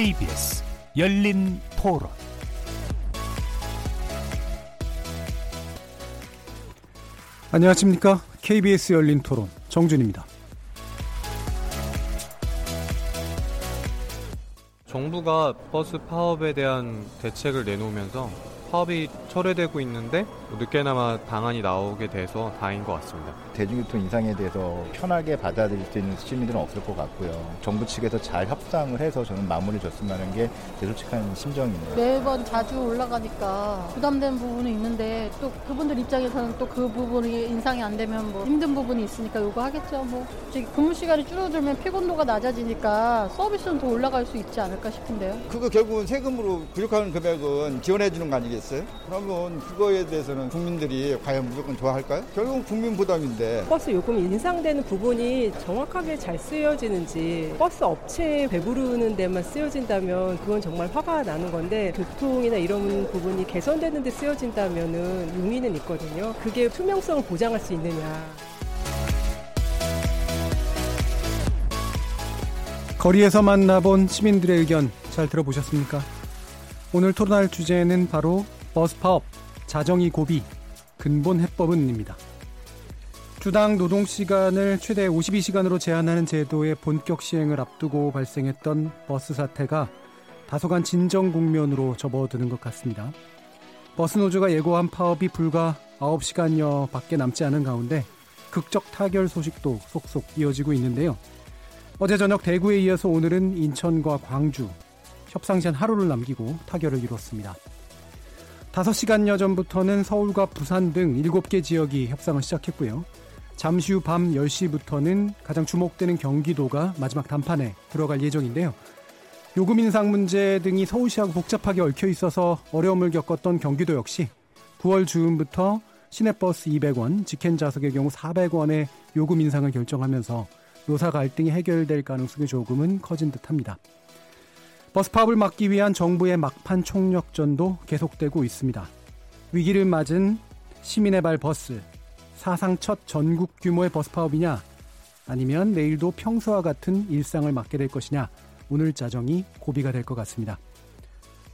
KBS 열린 토론 안녕하십니까. KBS 열린 토론 정준입니다. 정부가 버스 파업에 대한 대책을 내놓으면서 파업이 철회되고 있는데 늦게나마 방안이 나오게 돼서 다행인 것 같습니다. 대중교통 인상에 대해서 편하게 받아들일 수 있는 시민들은 없을 것 같고요. 정부 측에서 잘 협상을 해서 저는 마무리 줬으면 하는 게 제 솔직한 심정입니다. 매번 자주 올라가니까 부담되는 부분은 있는데 또 그분들 입장에서는 또 그 부분이 인상이 안 되면 뭐 힘든 부분이 있으니까 요거 하겠죠. 뭐 근무 시간이 줄어들면 피곤도가 낮아지니까 서비스는 더 올라갈 수 있지 않을까 싶은데요. 그거 결국은 세금으로 부족한 금액은 지원해 주는 거 아니겠어요? 그러면 그거에 대해서는 국민들이 과연 무조건 좋아할까요? 결국은 국민 부담인데 버스 요금 인상되는 부분이 정확하게 잘 쓰여지는지 버스 업체에 배부르는 데만 쓰여진다면 그건 정말 화가 나는 건데 교통이나 이런 부분이 개선되는 데 쓰여진다면은 용의는 있거든요. 그게 투명성을 보장할 수 있느냐. 거리에서 만나본 시민들의 의견 잘 들어보셨습니까? 오늘 토론할 주제는 바로 버스 파업, 자정이 고비, 근본 해법은입니다. 주당 노동 시간을 최대 52시간으로 제한하는 제도의 본격 시행을 앞두고 발생했던 버스 사태가 다소간 진정 국면으로 접어드는 것 같습니다. 버스 노조가 예고한 파업이 불과 9시간여 밖에 남지 않은 가운데 극적 타결 소식도 속속 이어지고 있는데요. 어제 저녁 대구에 이어서 오늘은 인천과 광주 협상 시한 하루를 남기고 타결을 이뤘습니다. 5시간여 전부터는 서울과 부산 등 7개 지역이 협상을 시작했고요. 잠시 후 밤 10시부터는 가장 주목되는 경기도가 마지막 단판에 들어갈 예정인데요. 요금 인상 문제 등이 서울시하고 복잡하게 얽혀 있어서 어려움을 겪었던 경기도 역시 9월 중음부터 시내버스 200원, 직행 좌석의 경우 400원의 요금 인상을 결정하면서 노사 갈등이 해결될 가능성이 조금은 커진 듯합니다. 버스 파업을 막기 위한 정부의 막판 총력전도 계속되고 있습니다. 위기를 맞은 시민의 발 버스, 사상 첫 전국 규모의 버스 파업이냐, 아니면 내일도 평소와 같은 일상을 맞게 될 것이냐, 오늘 자정이 고비가 될 것 같습니다.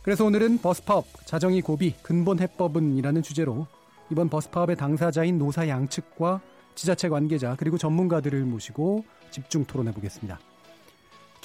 그래서 오늘은 버스 파업, 자정이 고비, 근본 해법은 이라는 주제로 이번 버스 파업의 당사자인 노사 양측과 지자체 관계자 그리고 전문가들을 모시고 집중 토론해 보겠습니다.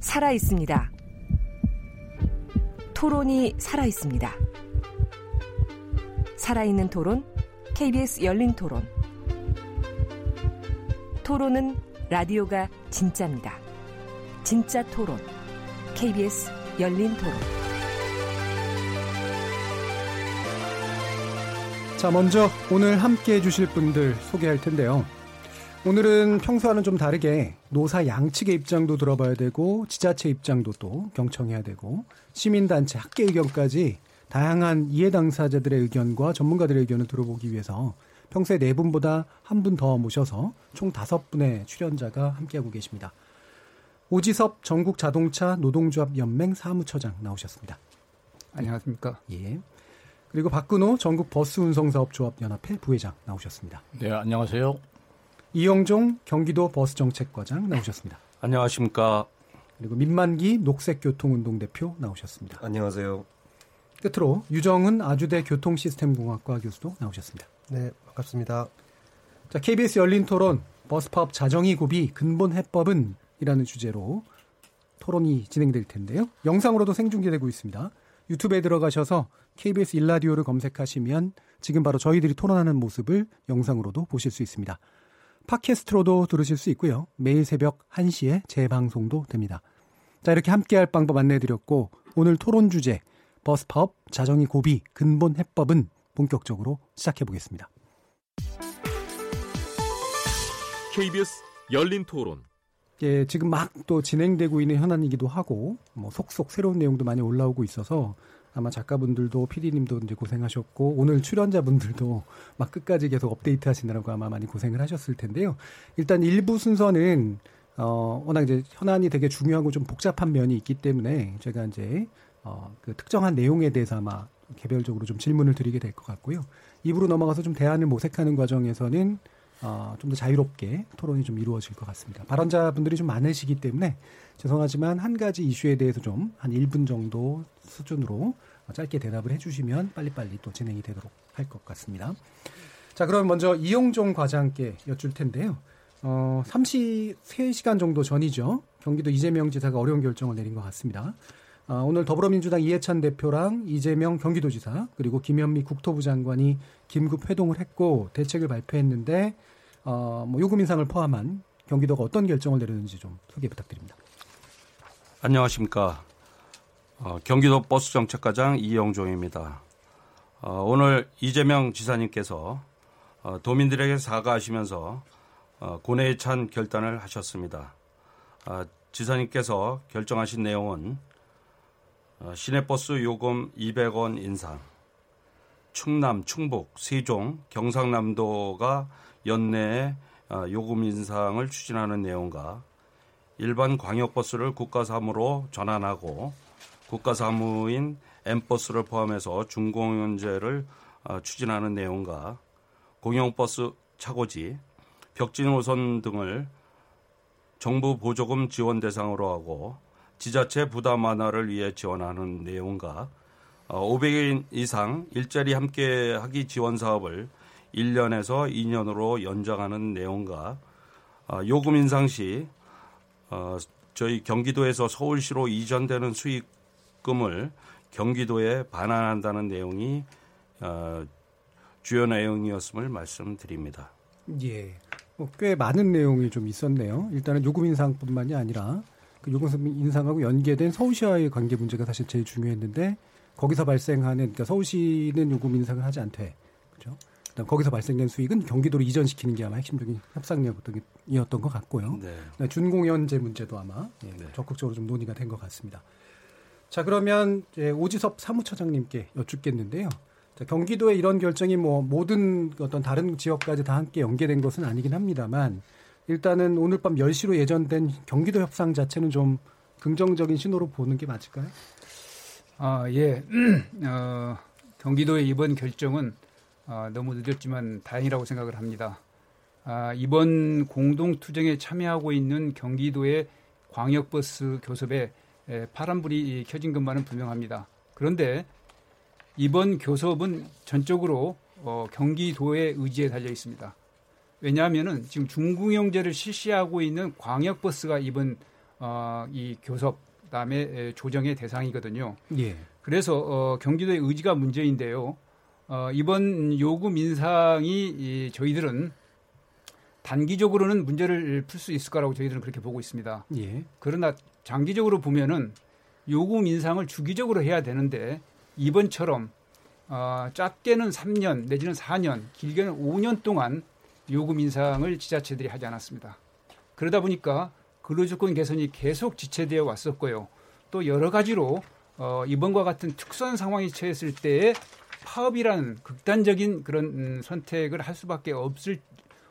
살아 있습니다. 토론이 살아 있습니다. 살아있는 토론, KBS 열린 토론. 토론은 라디오가 진짜입니다. 진짜 토론, KBS 열린 토론. 자, 먼저 오늘 함께 해주실 분들 소개할 텐데요. 오늘은 평소와는 좀 다르게 노사 양측의 입장도 들어봐야 되고 지자체 입장도 또 경청해야 되고 시민단체 학계 의견까지 다양한 이해 당사자들의 의견과 전문가들의 의견을 들어보기 위해서 평소에 네 분보다 한 분 더 모셔서 총 다섯 분의 출연자가 함께하고 계십니다. 오지섭 전국 자동차 노동조합 연맹 사무처장 나오셨습니다. 안녕하십니까? 예. 그리고 박근호 전국 버스 운송사업 조합 연합회 부회장 나오셨습니다. 네, 안녕하세요. 이영종 경기도 버스정책과장 나오셨습니다. 안녕하십니까. 그리고 민만기 녹색교통운동 대표 나오셨습니다. 안녕하세요. 끝으로 유정은 아주대 교통시스템공학과 교수도 나오셨습니다. 네, 반갑습니다. 자, KBS 열린 토론 버스파업 자정이 고비 근본 해법은 이라는 주제로 토론이 진행될 텐데요. 영상으로도 생중계되고 있습니다. 유튜브에 들어가셔서 KBS 일라디오를 검색하시면 지금 바로 저희들이 토론하는 모습을 영상으로도 보실 수 있습니다. 팟캐스트로도 들으실 수 있고요. 매일 새벽 1시에 재방송도 됩니다. 자, 이렇게 함께할 방법 안내해드렸고 오늘 토론 주제 버스 파업 자정이 고비 근본 해법은 본격적으로 시작해 보겠습니다. KBS 열린 토론 예, 지금 막 또 진행되고 있는 현안이기도 하고 뭐 속속 새로운 내용도 많이 올라오고 있어서 아마 작가분들도 PD님도 이제 고생하셨고 오늘 출연자분들도 막 끝까지 계속 업데이트 하시느라고 아마 많이 고생을 하셨을 텐데요. 일단 일부 순서는 어 워낙 이제 현안이 되게 중요하고 좀 복잡한 면이 있기 때문에 제가 이제 어그 특정한 내용에 대해서 아마 개별적으로 좀 질문을 드리게 될 것 같고요. 입으로 넘어가서 좀 대안을 모색하는 과정에서는 어, 좀 더 자유롭게 토론이 좀 이루어질 것 같습니다. 발언자분들이 좀 많으시기 때문에 죄송하지만 한 가지 이슈에 대해서 좀 한 1분 정도 수준으로 짧게 대답을 해주시면 빨리빨리 또 진행이 되도록 할 것 같습니다. 자, 그럼 먼저 이용종 과장께 여쭐 텐데요. 어, 33시간 정도 전이죠. 경기도 이재명 지사가 어려운 결정을 내린 것 같습니다. 어, 오늘 더불어민주당 이해찬 대표랑 이재명 경기도지사 그리고 김현미 국토부 장관이 긴급 회동을 했고 대책을 발표했는데 어, 뭐 요금 인상을 포함한 경기도가 어떤 결정을 내렸는지 좀 소개 부탁드립니다. 안녕하십니까. 어, 경기도 버스 정책과장 이영종입니다. 어, 오늘 이재명 지사님께서 어, 도민들에게 사과하시면서 어, 고뇌에 찬 결단을 하셨습니다. 아, 지사님께서 결정하신 내용은 어, 시내버스 요금 200원 인상, 충남, 충북, 세종, 경상남도가 연내에 어, 요금 인상을 추진하는 내용과 일반 광역버스를 국가사무로 전환하고 국가사무인 M버스를 포함해서 중공연제를 어, 추진하는 내용과 공영버스 차고지, 벽진 노선 등을 정부 보조금 지원 대상으로 하고 지자체 부담 완화를 위해 지원하는 내용과 500인 어, 이상 일자리 함께하기 지원 사업을 1년에서 2년으로 연장하는 내용과 어, 요금 인상 시 저희 경기도에서 서울시로 이전되는 수익 입금을 경기도에 반환한다는 내용이 어, 주요 내용이었음을 말씀드립니다. 예. 뭐꽤 많은 내용이 좀 있었네요. 일단은 요금 인상뿐만이 아니라 그 요금 인상하고 연계된 서울시와의 관계 문제가 사실 제일 중요했는데 거기서 발생하는 그러니까 서울시는 요금 인상을 하지 않되 그렇죠. 그다음 거기서 발생된 수익은 경기도로 이전시키는 게 아마 핵심적인 협상이었던 것 같고요. 네. 준공연제 문제도 아마 예, 네. 적극적으로 좀 논의가 된 것 같습니다. 자, 그러면 오지섭 사무처장님께 여쭙겠는데요. 자, 경기도의 이런 결정이 뭐 모든 어떤 다른 지역까지 다 함께 연계된 것은 아니긴 합니다만 일단은 오늘 밤 10시로 예정된 경기도 협상 자체는 좀 긍정적인 신호로 보는 게 맞을까요? 아, 예. 어, 경기도의 이번 결정은 어, 너무 늦었지만 다행이라고 생각을 합니다. 아, 이번 공동투쟁에 참여하고 있는 경기도의 광역버스 교섭에 예, 파란불이 켜진 것만은 분명합니다. 그런데 이번 교섭은 전적으로 어, 경기도의 의지에 달려 있습니다. 왜냐하면은 지금 중궁형제를 실시하고 있는 광역버스가 이번 어, 이 교섭 그다음에 조정의 대상이거든요. 예. 그래서 어, 경기도의 의지가 문제인데요. 어, 이번 요금 인상이 이, 저희들은 단기적으로는 문제를 풀 수 있을 거라고 저희들은 그렇게 보고 있습니다. 예. 그러나 장기적으로 보면은 요금 인상을 주기적으로 해야 되는데 이번처럼 어, 짧게는 3년 내지는 4년, 길게는 5년 동안 요금 인상을 지자체들이 하지 않았습니다. 그러다 보니까 근로조건 개선이 계속 지체되어 왔었고요. 또 여러 가지로 어, 이번과 같은 특수한 상황이 처했을 때에 파업이라는 극단적인 그런 음, 선택을 할 수밖에 없을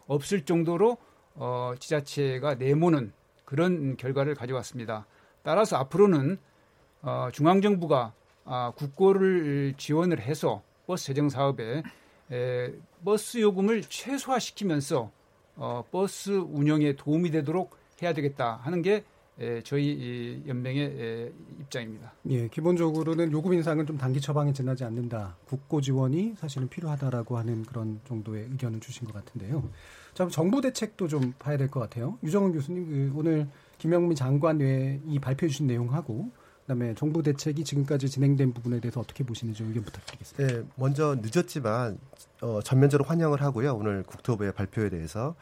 없을 정도로 어, 지자체가 내모는 그런 결과를 가져왔습니다. 따라서 앞으로는 어, 중앙정부가 아, 국고를 지원을 해서 버스 재정 사업에 에, 버스 요금을 최소화시키면서 어, 버스 운영에 도움이 되도록 해야 되겠다 하는 게 에, 저희 이 연맹의 에, 입장입니다. 예, 기본적으로는 요금 인상은 좀 단기 처방에 지나지 않는다. 국고 지원이 사실은 필요하다라고 하는 그런 정도의 의견을 주신 것 같은데요. 자, 정부 대책도 좀 봐야 될 것 같아요. 유정은 교수님, 그 오늘 김영민 장관 외에 이 발표해 주신 내용하고 그다음에 정부 대책이 지금까지 진행된 부분에 대해서 어떻게 보시는지 의견 부탁드리겠습니다. 네, 먼저 늦었지만 어, 전면적으로 환영을 하고요. 오늘 국토부의 발표에 대해서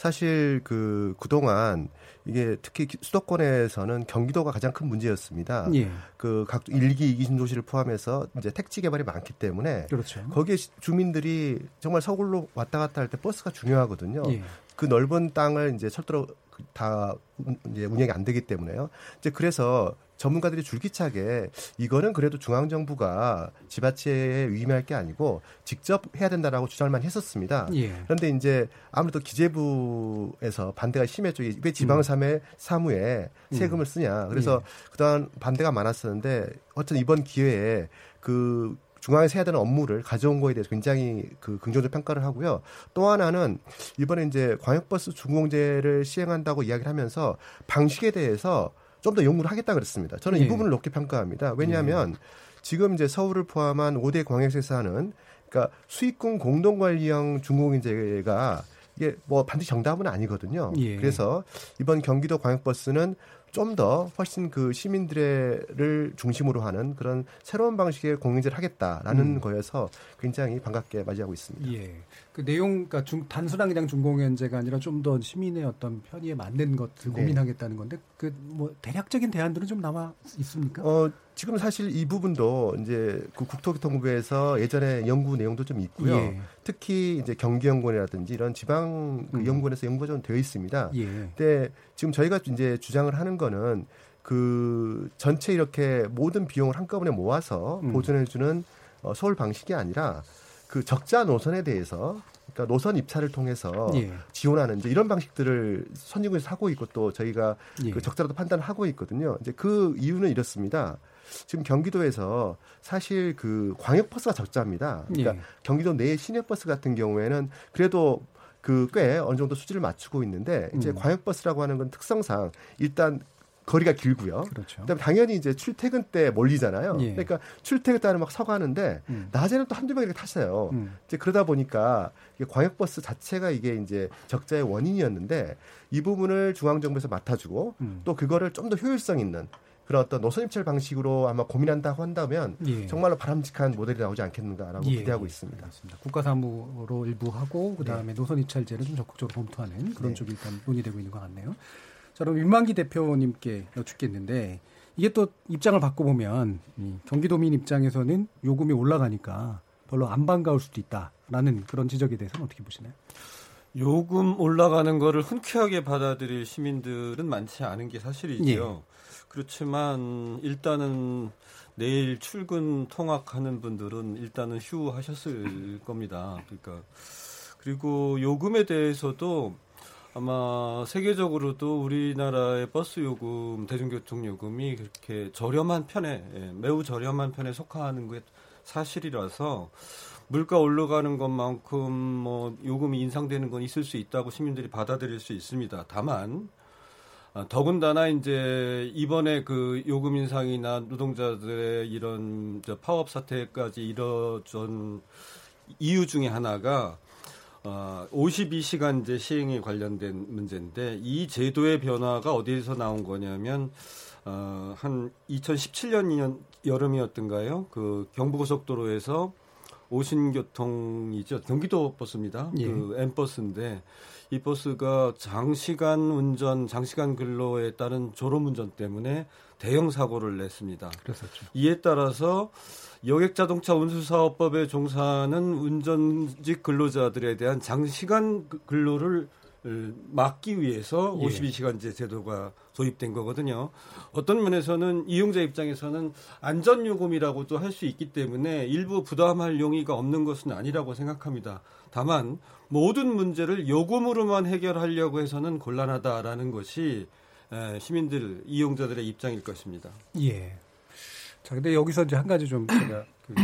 사실 그 그동안 이게 특히 수도권에서는 경기도가 가장 큰 문제였습니다. 예. 그각 일기 이기 신도시를 포함해서 이제 택지 개발이 많기 때문에 그렇죠. 거기에 주민들이 정말 서울로 왔다 갔다 할 때 버스가 중요하거든요. 예. 그 넓은 땅을 이제 철도로 다 이제 운영이 안 되기 때문에요. 이제 그래서 전문가들이 줄기차게 이거는 그래도 중앙 정부가 지자체에 위임할 게 아니고 직접 해야 된다라고 주장을만 했었습니다. 예. 그런데 이제 아무래도 기재부에서 반대가 심했죠. 왜 지방 음. 사무에 세금을 쓰냐. 그래서 예. 그동안 반대가 많았었는데 어쨌든 이번 기회에 그 중앙에서 해야 되는 업무를 가져온 거에 대해서 굉장히 그 긍정적 평가를 하고요. 또 하나는 이번에 이제 광역버스 준공제를 시행한다고 이야기를 하면서 방식에 대해서 좀 더 연구를 하겠다 그랬습니다. 저는 이 예. 부분을 높게 평가합니다. 왜냐하면 예. 지금 이제 서울을 포함한 5대 광역시에서 하는 그러니까 수익군 공동관리형 준공제가 이게 뭐 반드시 정답은 아니거든요. 예. 그래서 이번 경기도 광역버스는 좀 더 훨씬 그 시민들을 중심으로 하는 그런 새로운 방식의 공영제를 하겠다라는 음. 거여서 굉장히 반갑게 맞이하고 있습니다. 예. 그 내용, 그러니까 중, 단순한 그냥 중공연제가 아니라 좀 더 시민의 어떤 편의에 맞는 것을 네. 고민하겠다는 건데 그 뭐 대략적인 대안들은 좀 남아 있습니까? 어, 지금 사실 이 부분도 이제 그 국토교통부에서 예전에 연구 내용도 좀 있고요. 예. 특히 이제 경기연구원이라든지 이런 지방 그 음. 연구원에서 연구가 좀 되어 있습니다. 예. 근데 지금 저희가 이제 주장을 하는 거는 그 전체 이렇게 모든 비용을 한꺼번에 모아서 음. 보존해주는 어, 서울 방식이 아니라 그 적자 노선에 대해서 그러니까 노선 입찰을 통해서 예. 지원하는 이제 이런 방식들을 선진국에서 하고 있고 또 저희가 예. 그 적자로도 판단을 하고 있거든요. 이제 그 이유는 이렇습니다. 지금 경기도에서 사실 그 광역 버스가 적자입니다. 그러니까 예. 경기도 내 시내 버스 같은 경우에는 그래도 그 꽤 어느 정도 수지를 맞추고 있는데 이제 음. 광역 버스라고 하는 건 특성상 일단 거리가 길고요. 그렇죠. 그다음에 당연히 이제 출퇴근 때 몰리잖아요. 예. 그러니까 출퇴근 때는 막 서가는데 음. 낮에는 또 한두 명 이렇게 타세요. 음. 이제 그러다 보니까 광역버스 자체가 이게 이제 적자의 원인이었는데 이 부분을 중앙정부에서 맡아주고 음. 또 그거를 좀 더 효율성 있는 그런 어떤 노선 입찰 방식으로 아마 고민한다고 한다면 예. 정말로 바람직한 모델이 나오지 않겠는가라고 예. 기대하고 있습니다. 맞습니다. 국가사무로 일부 하고 그다음에 네. 노선 입찰제를 좀 적극적으로 검토하는 그런 네. 쪽이 일단 논의되고 있는 것 같네요. 자, 그럼 윤만기 대표님께 여쭙겠는데 이게 또 입장을 바꿔 보면 경기도민 입장에서는 요금이 올라가니까 별로 안 반가울 수도 있다라는 그런 지적에 대해서는 어떻게 보시나요? 요금 올라가는 거를 흔쾌하게 받아들일 시민들은 많지 않은 게 사실이지요. 예. 그렇지만 일단은 내일 출근 통학하는 분들은 일단은 휴하셨을 겁니다. 그러니까 그리고 요금에 대해서도 아마 세계적으로도 우리나라의 버스 요금, 대중교통 요금이 그렇게 저렴한 편에 예, 매우 저렴한 편에 속하는 게 사실이라서 물가 올라가는 것만큼 뭐 요금이 인상되는 건 있을 수 있다고 시민들이 받아들일 수 있습니다. 다만 아, 더군다나 이제 이번에 그 요금 인상이나 노동자들의 이런 파업 사태까지 이뤄진 이유 중에 하나가 어, 52시간제 시행에 관련된 문제인데 이 제도의 변화가 어디에서 나온 거냐면 어, 한 2017년 여름이었던가요? 그 경부고속도로에서 오신교통이죠. 경기도 버스입니다. 예. 그 M버스인데 이 버스가 장시간 운전, 장시간 근로에 따른 졸음 운전 때문에 대형 사고를 냈습니다. 그랬었죠. 이에 따라서 여객 자동차 운수 사업법에 종사하는 운전직 근로자들에 대한 장시간 그 근로를 막기 위해서 예. 52시간제 제도가 도입된 거거든요. 어떤 면에서는 이용자 입장에서는 안전요금이라고도 할 수 있기 때문에 일부 부담할 용의가 없는 것은 아니라고 생각합니다. 다만 모든 문제를 요금으로만 해결하려고 해서는 곤란하다라는 것이 시민들 이용자들의 입장일 것입니다. 예. 자, 근데 여기서 이제 한 가지 좀 제가 그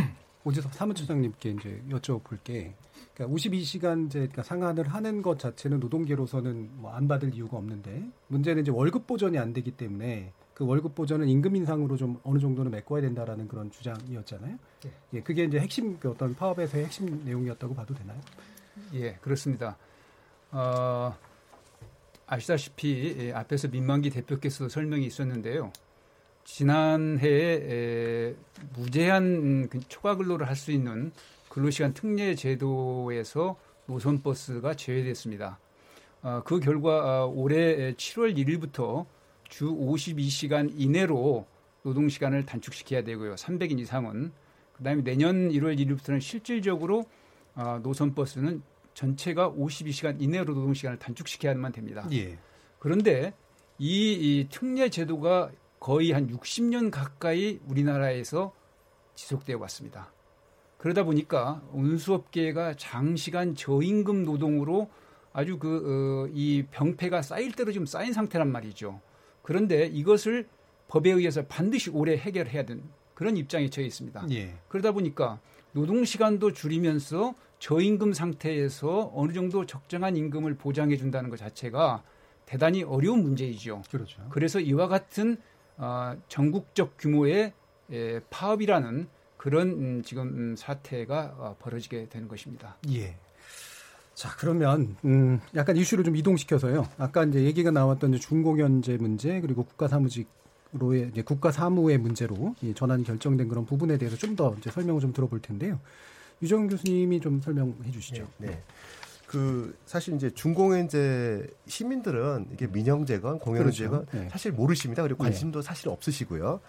오지석 사무처장님께 이제 여쭤볼 게 그러니까 52시간제 그러니까 상한을 하는 것 자체는 노동계로서는 뭐 안 받을 이유가 없는데 문제는 이제 월급 보전이 안 되기 때문에 그 월급 보전은 임금 인상으로 좀 어느 정도는 메꿔야 된다라는 그런 주장이었잖아요. 예, 예 그게 이제 핵심 그 어떤 파업에서의 핵심 내용이었다고 봐도 되나요? 예, 그렇습니다. 어, 아시다시피 예, 앞에서 민만기 대표께서 설명이 있었는데요. 지난해에 무제한 그 초과 근로를 할 수 있는 근로시간 특례 제도에서 노선버스가 제외됐습니다. 어, 그 결과 어, 올해 7월 1일부터 주 52시간 이내로 노동시간을 단축시켜야 되고요. 300인 이상은. 그 다음에 내년 1월 1일부터는 실질적으로 어, 노선버스는 전체가 52시간 이내로 노동 시간을 단축시켜야만 됩니다. 예. 그런데 이, 이 특례 제도가 거의 한 60년 가까이 우리나라에서 지속되어 왔습니다. 그러다 보니까 운수업계가 장시간 저임금 노동으로 아주 그, 어, 이 병폐가 쌓일 대로 지금 쌓인 상태란 말이죠. 그런데 이것을 법에 의해서 반드시 올해 해결해야 되는 그런 입장에 처해 있습니다. 예. 그러다 보니까 노동 시간도 줄이면서 저임금 상태에서 어느 정도 적정한 임금을 보장해 준다는 것 자체가 대단히 어려운 문제이죠. 그렇죠. 그래서 이와 같은 어, 전국적 규모의 에, 파업이라는 그런 음, 지금 음, 사태가 어, 벌어지게 되는 것입니다. 예. 자, 그러면 음, 약간 이슈를 좀 이동시켜서요. 아까 이제 얘기가 나왔던 이제 중공연제 문제 그리고 국가사무직으로의 이제 국가 사무의 문제로 이 전환이 결정된 그런 부분에 대해서 좀 더 설명을 좀 들어볼 텐데요. 유정 교수님이 좀 설명해 주시죠. 네. 네. 그 사실 이제 중공연제 시민들은 이게 민영제건 공연제건 그렇죠. 네. 사실 모르십니다. 그리고 관심도 사실 없으시고요.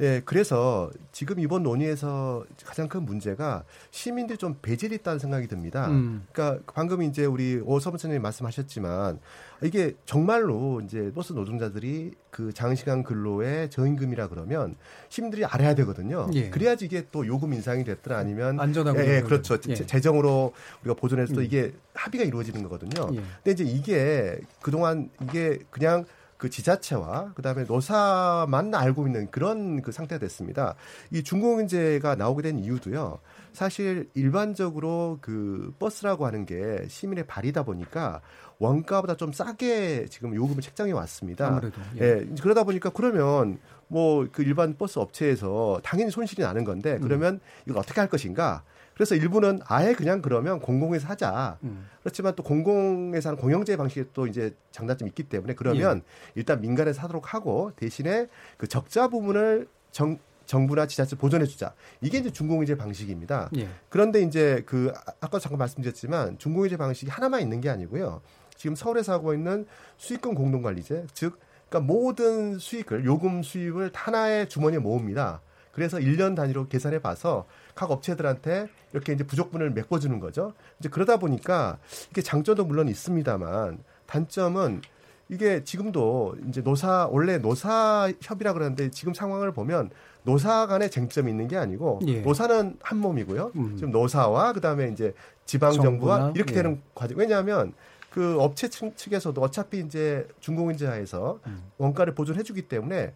예, 그래서 지금 이번 논의에서 가장 큰 문제가 시민들이 좀 배제돼 있다는 생각이 듭니다. 음. 그러니까 방금 이제 우리 오서부장님 말씀하셨지만 이게 정말로 이제 버스 노동자들이 그 장시간 근로의 저임금이라 그러면 시민들이 알아야 되거든요. 예. 그래야지 이게 또 요금 인상이 됐든 아니면 안전하고 예, 예, 그렇죠. 예. 재정으로 우리가 보존해서 또 음. 이게 합의가 이루어지는 거거든요. 예. 근데 이제 이게 그동안 이게 그냥 그 지자체와 그다음에 노사만 알고 있는 그런 그 상태가 됐습니다. 이 중공인제가 나오게 된 이유도요. 사실 일반적으로 그 버스라고 하는 게 시민의 발이다 보니까 원가보다 좀 싸게 지금 요금을 책정해 왔습니다. 아무래도 예. 예 그러다 보니까 그러면 뭐 그 일반 버스 업체에서 당연히 손실이 나는 건데 그러면 이걸 어떻게 할 것인가? 그래서 일부는 아예 그냥 그러면 공공에서 하자. 음. 그렇지만 또 공공에서 하는 공영제 방식에 또 이제 장단점이 있기 때문에 그러면 예. 일단 민간에서 하도록 하고 대신에 그 적자 부분을 정, 정부나 지자체 보존해 주자. 이게 이제 중공인제 방식입니다. 예. 그런데 이제 그 아- 아까 잠깐 말씀드렸지만 중공인제 방식이 하나만 있는 게 아니고요. 지금 서울에서 하고 있는 수익금 공동관리제, 즉 그러니까 모든 수익을 요금 수입을 하나의 주머니에 모읍니다. 그래서 1년 단위로 계산해 봐서 각 업체들한테 이렇게 이제 부족분을 메꿔주는 거죠. 이제 그러다 보니까 이게 장점도 물론 있습니다만 단점은 이게 지금도 이제 노사 원래 노사 협의라 그러는데 지금 상황을 보면 노사 간의 쟁점이 있는 게 아니고 예. 노사는 한 몸이고요. 음. 지금 노사와 그다음에 이제 지방 정부와 이렇게 예. 되는 과정. 왜냐하면 그 업체 측, 측에서도 어차피 이제 중공인제하에서 음. 원가를 보존해 주기 때문에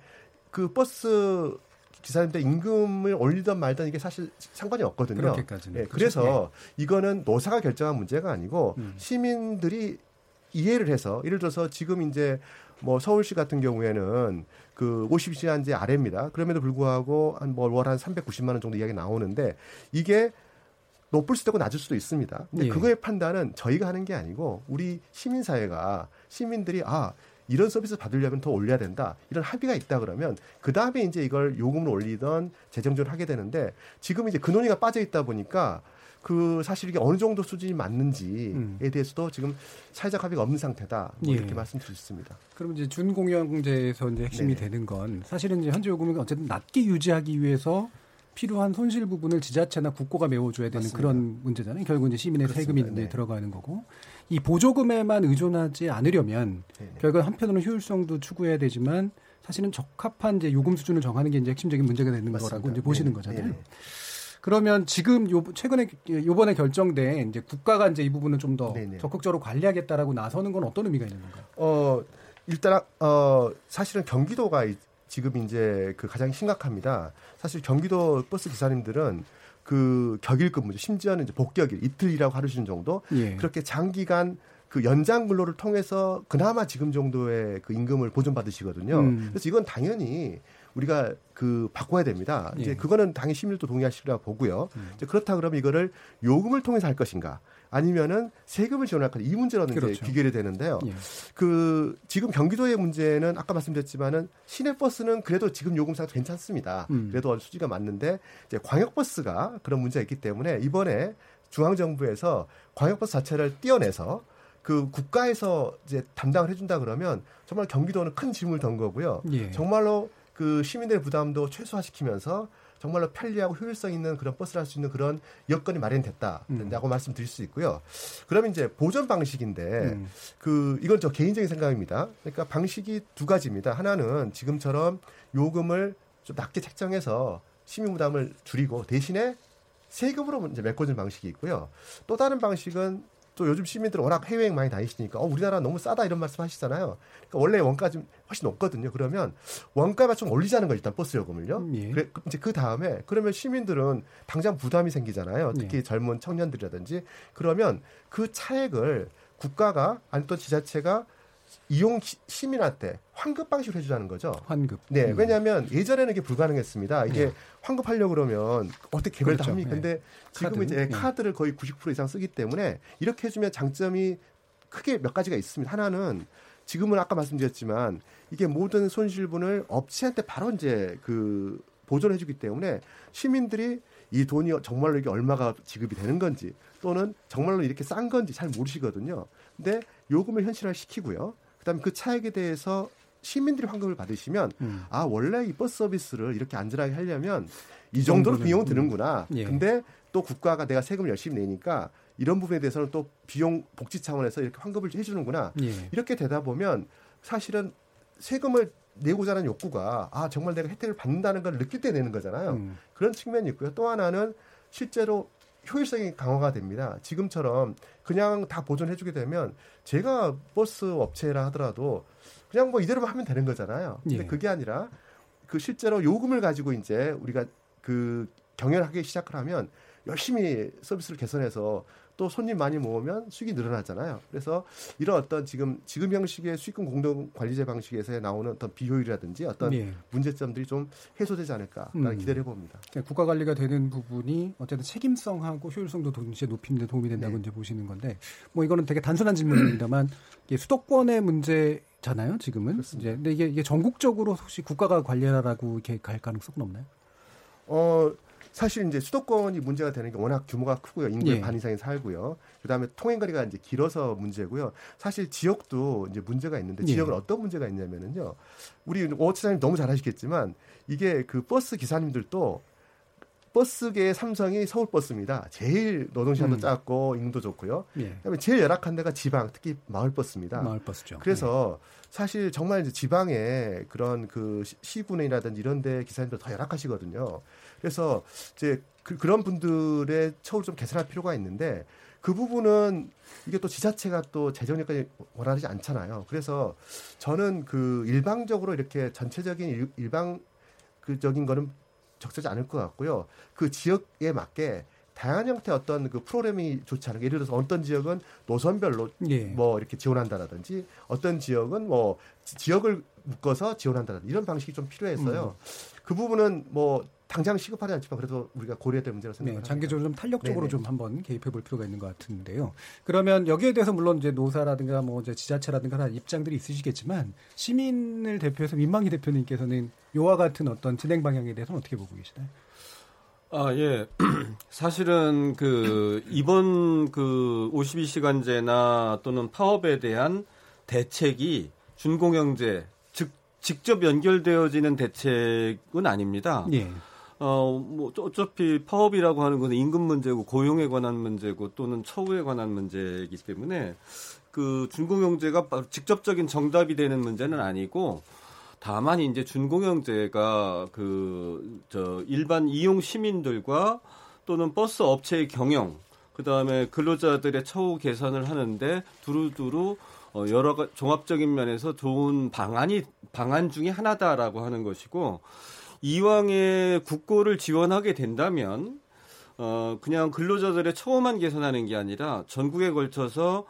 그 버스 기사님들 임금을 올리든 말든 이게 사실 상관이 없거든요. 그렇게까지는. 예, 그렇죠. 그래서 이거는 노사가 결정한 문제가 아니고 음. 시민들이 이해를 해서 예를 들어서 지금 이제 뭐 서울시 같은 경우에는 그 50시간제 아래입니다. 그럼에도 불구하고 한뭐월한 390만 원 정도 이야기 나오는데 이게 높을 수도 있고 낮을 수도 있습니다. 근데 예. 그거의 판단은 저희가 하는 게 아니고 우리 시민 사회가 시민들이 아 이런 서비스 받으려면 더 올려야 된다. 이런 합의가 있다 그러면 그 다음에 이제 이걸 요금을 올리던 재정조를 하게 되는데 지금 이제 그 논의가 빠져 있다 보니까 그 사실 이게 어느 정도 수준이 맞는지에 음. 대해서도 지금 사회적 합의가 없는 상태다. 뭐 예. 이렇게 말씀드릴 수 있습니다. 그럼 이제 준공영제에서 이제 핵심이 네네. 되는 건 사실은 이제 현재 요금을 어쨌든 낮게 유지하기 위해서 필요한 손실 부분을 지자체나 국고가 메워줘야 되는 맞습니다. 그런 문제잖아요. 결국 이제 시민의 세금이 그렇습니다. 이제 네. 들어가는 거고 이 보조금에만 의존하지 않으려면 네네. 결국 한편으로는 효율성도 추구해야 되지만 사실은 적합한 이제 요금 수준을 정하는 게 이제 핵심적인 문제가 되는 맞습니다. 거라고 이제 보시는 네네. 거잖아요. 네네. 그러면 지금 요 최근에 요번에 결정된 이제 국가가 이제 이 부분을 좀 더. 적극적으로 관리하겠다라고 나서는 건 어떤 의미가 있는 건가요? 어 일단 어 사실은 경기도가 이- 지금 이제 그 가장 심각합니다. 사실 경기도 버스 기사님들은 그 격일 근무죠. 심지어는 이제 복격일 이틀 일하고 하루 쉬는 정도 예. 그렇게 장기간 그 연장 근로를 통해서 그나마 지금 정도의 그 임금을 보존받으시거든요. 음. 그래서 이건 당연히 우리가 그 바꿔야 됩니다. 이제 예. 그거는 당연히 시민들도 동의하시리라 보고요. 음. 이제 그렇다 그러면 이거를 요금을 통해서 할 것인가 아니면은 세금을 지원할 것인가 이 문제로는 그렇죠. 이제 귀결이 되는데요. 예. 그 지금 경기도의 문제는 아까 말씀드렸지만은 시내 버스는 그래도 지금 요금상 괜찮습니다. 음. 그래도 수지가 맞는데 이제 광역 버스가 그런 문제가 있기 때문에 이번에 중앙 정부에서 광역 버스 자체를 떼어내서 그 국가에서 이제 담당을 해준다 그러면 정말 경기도는 큰 짐을 던 거고요. 예. 정말로 그 시민들의 부담도 최소화시키면서 정말로 편리하고 효율성 있는 그런 버스를 할 수 있는 그런 여건이 마련됐다. 된다고 말씀드릴 수 있고요. 그러면 이제 보존 방식인데 음. 그 이건 저 개인적인 생각입니다. 그러니까 방식이 두 가지입니다. 하나는 지금처럼 요금을 좀 낮게 책정해서 시민 부담을 줄이고 대신에 세금으로 이제 메꿔준 방식이 있고요. 또 다른 방식은 또 요즘 시민들은 워낙 해외여행 많이 다니시니까 어, 우리나라 너무 싸다 이런 말씀 하시잖아요. 그러니까 원래 원가 좀 훨씬 높거든요. 그러면 원가만 좀 올리자는 거죠. 일단 버스 요금을요. 예. 그래, 이제 그 다음에 그러면 시민들은 당장 부담이 생기잖아요. 특히 예. 젊은 청년들이라든지 그러면 그 차액을 국가가 아니 또 지자체가 이용 시- 시민한테 환급 방식으로 해주자는 거죠. 환급. 네, 음. 왜냐하면 예전에는 이게 불가능했습니다. 이게 네. 환급하려고 그러면 어떻게 개별 다 그렇죠. 합니까? 네. 근데 지금 카드. 이제 네. 카드를 거의 90% 이상 쓰기 때문에 이렇게 해주면 장점이 크게 몇 가지가 있습니다. 하나는 지금은 아까 말씀드렸지만 이게 모든 손실분을 업체한테 바로 이제 그 보존해 주기 때문에 시민들이 이 돈이 정말로 이게 얼마가 지급이 되는 건지 또는 정말로 이렇게 싼 건지 잘 모르시거든요. 근데 요금을 현실화 시키고요. 그다음에 그 차액에 대해서 시민들이 환급을 받으시면 음. 아 원래 이 버스 서비스를 이렇게 안전하게 하려면 이 정도로 정도는, 비용은 음. 드는구나. 예. 근데 또 국가가 내가 세금을 열심히 내니까 이런 부분에 대해서는 또 비용 복지 차원에서 이렇게 환급을 해주는구나. 예. 이렇게 되다 보면 사실은 세금을 내고자 하는 욕구가 아 정말 내가 혜택을 받는다는 걸 느낄 때 내는 거잖아요. 음. 그런 측면이 있고요. 또 하나는 실제로 효율성이 강화가 됩니다. 지금처럼 그냥 다 보존해주게 되면 제가 버스 업체라 하더라도 그냥 뭐 이대로만 하면 되는 거잖아요. 근데 예. 그게 아니라 그 실제로 요금을 가지고 이제 우리가 그 경영하기 시작을 하면 열심히 서비스를 개선해서 또 손님 많이 모으면 수익이 늘어나잖아요. 그래서 이런 어떤 지금 지금 형식의 수익금 공동 관리제 방식에서 나오는 어떤 비효율이라든지 어떤 예. 문제점들이 좀 해소되지 않을까라는 음. 기대를 해봅니다. 그러니까 국가 관리가 되는 부분이 어쨌든 책임성하고 효율성도 동시에 높이는 데 도움이 된다고 네. 이제 보시는 건데 뭐 이거는 되게 단순한 질문입니다만 수도권의 문제 잖아요 지금은 그렇습니다. 이제 근데 이게, 이게 전국적으로 혹시 국가가 관리하라고 이렇게 갈 가능성은 없나요? 어 사실 이제 수도권이 문제가 되는 게 워낙 규모가 크고요. 인구의 예. 반 이상이 살고요. 그다음에 통행 거리가 이제 길어서 문제고요. 사실 지역도 이제 문제가 있는데 예. 지역은 어떤 문제가 있냐면은요. 우리 오차장님 너무 잘 아시겠지만 이게 그 버스 기사님들도 버스계의 삼성이 서울 버스입니다. 제일 노동시간도 음. 작고 임도 좋고요. 예. 그다음에 제일 열악한 데가 지방, 특히 마을 버스입니다. 마을 버스죠. 그래서 사실 정말 이제 지방에 그런 그 시- 시군이라든지 이런 데 기사님들 더 열악하시거든요. 그래서 이제 그, 런 분들의 처우를 좀 개선할 필요가 있는데 그 부분은 이게 또 지자체가 또 재정 여건이 원활하지 않잖아요. 그래서 저는 그 일방적으로 이렇게 전체적인 일, 일방 그적인 거는 적절하지 않을 것 같고요. 그 지역에 맞게 다양한 형태의 어떤 그 프로그램이 좋지 않은 게 예를 들어서 어떤 지역은 노선별로 예. 뭐 이렇게 지원한다라든지 어떤 지역은 뭐 지- 지역을 묶어서 지원한다라든지 이런 방식이 좀 필요해서요. 그 부분은 뭐 당장 시급하지 않지만 그래도 우리가 고려해야 될 문제라고 네, 생각합니다. 장기적으로 좀 탄력적으로 네네. 좀 한번 개입해 볼 필요가 있는 것 같은데요. 그러면 여기에 대해서 물론 이제 노사라든가 뭐 이제 지자체라든가 다 입장들이 있으시겠지만 시민을 대표해서 민망희 대표님께서는 요와 같은 어떤 진행 방향에 대해서는 어떻게 보고 계시나요? 아, 예. 사실은 그 이번 그 52시간제나 또는 파업에 대한 대책이 준공영제 즉 직접 연결되어지는 대책은 아닙니다. 예. 어, 뭐 어차피 파업이라고 하는 것은 임금 문제고 고용에 관한 문제고 또는 처우에 관한 문제이기 때문에 그 준공영제가 직접적인 정답이 되는 문제는 아니고 다만 이제 준공영제가 그 저 일반 이용 시민들과 또는 버스 업체의 경영 그다음에 근로자들의 처우 개선을 하는데 두루두루 어 여러 가 종합적인 면에서 좋은 방안이 방안 중에 하나다라고 하는 것이고 이왕에 국고를 지원하게 된다면 어 그냥 근로자들의 처우만 개선하는 게 아니라 전국에 걸쳐서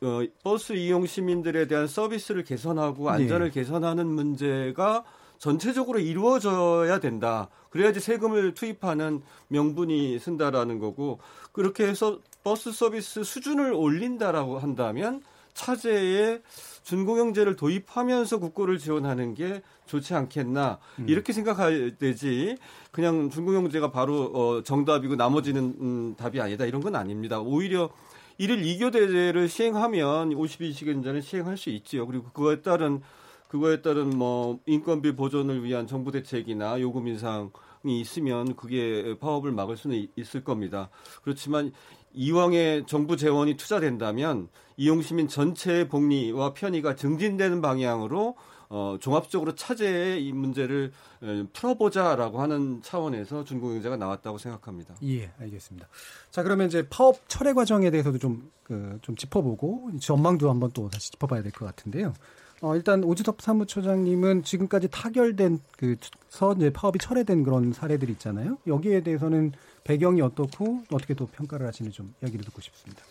어, 버스 이용 시민들에 대한 서비스를 개선하고 안전을 개선하는 문제가 전체적으로 이루어져야 된다. 그래야지 세금을 투입하는 명분이 쓴다라는 거고 그렇게 해서 버스 서비스 수준을 올린다라고 한다면 차제에 준공영제를 도입하면서 국고를 지원하는 게 좋지 않겠나 이렇게 생각해야 되지 그냥 준공영제가 바로 어, 정답이고 나머지는 음, 답이 아니다 이런 건 아닙니다. 오히려 일일 2교대제를 시행하면 52시간 제는 시행할 수 있지요. 그리고 그거에 따른 그거에 따른 뭐 인건비 보존을 위한 정부 대책이나 요금 인상이 있으면 그게 파업을 막을 수는 있을 겁니다. 그렇지만 이왕에 정부 재원이 투자된다면 이용 시민 전체의 복리와 편의가 증진되는 방향으로 어, 종합적으로 차제의 이 문제를 에, 풀어보자라고 하는 차원에서 중공영제가 나왔다고 생각합니다. 예, 알겠습니다. 자, 그러면 이제 파업 철회 과정에 대해서도 좀, 그, 좀 짚어보고, 전망도 한번 또 다시 짚어봐야 될 것 같은데요. 어, 일단 오지섭 사무처장님은 지금까지 타결된 그서 이제 파업이 철회된 그런 사례들이 있잖아요. 여기에 대해서는 배경이 어떻고 어떻게 또 평가를 하시는지 좀 이야기를 듣고 싶습니다.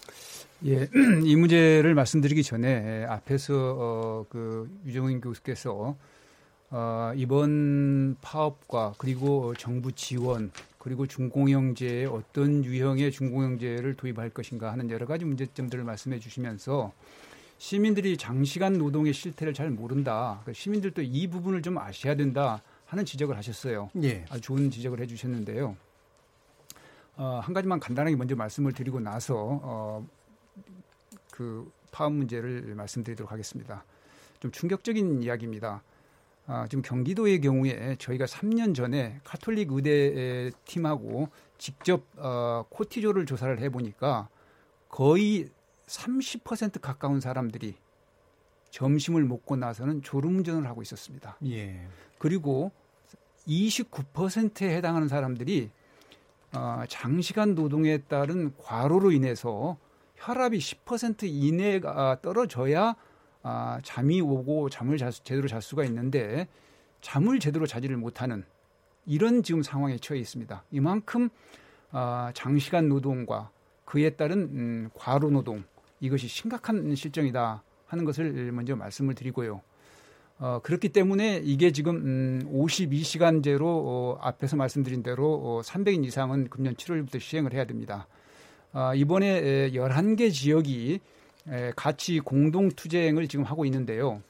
예, 이 문제를 말씀드리기 전에 앞에서 어, 그 유정인 교수께서 어, 이번 파업과 그리고 정부 지원 그리고 중공영제에 어떤 유형의 중공영제를 도입할 것인가 하는 여러 가지 문제점들을 말씀해 주시면서 시민들이 장시간 노동의 실태를 잘 모른다. 그러니까 시민들도 이 부분을 좀 아셔야 된다 하는 지적을 하셨어요. 예. 아주 좋은 지적을 해 주셨는데요. 어, 한 가지만 간단하게 먼저 말씀을 드리고 나서 어, 그 파업 문제를 말씀드리도록 하겠습니다. 좀 충격적인 이야기입니다. 아, 지금 경기도의 경우에 저희가 3년 전에 카톨릭 의대 팀하고 직접 어, 코티조를 조사를 해보니까 거의 30% 가까운 사람들이 점심을 먹고 나서는 졸음운전을 하고 있었습니다. 예. 그리고 29%에 해당하는 사람들이 어, 장시간 노동에 따른 과로로 인해서 혈압이 10% 이내가 떨어져야 아, 잠이 오고 잠을 자, 제대로 잘 수가 있는데 잠을 제대로 자지를 못하는 이런 지금 상황에 처해 있습니다. 이만큼 아, 장시간 노동과 그에 따른 음, 과로 노동 이것이 심각한 실정이다 하는 것을 먼저 말씀을 드리고요. 어, 그렇기 때문에 이게 지금 음, 52시간제로 어, 앞에서 말씀드린 대로 어, 300인 이상은 금년 7월부터 시행을 해야 됩니다. 어, 이번에 에, 11개 지역이 에, 같이 공동 투쟁을 지금 하고 있는데요.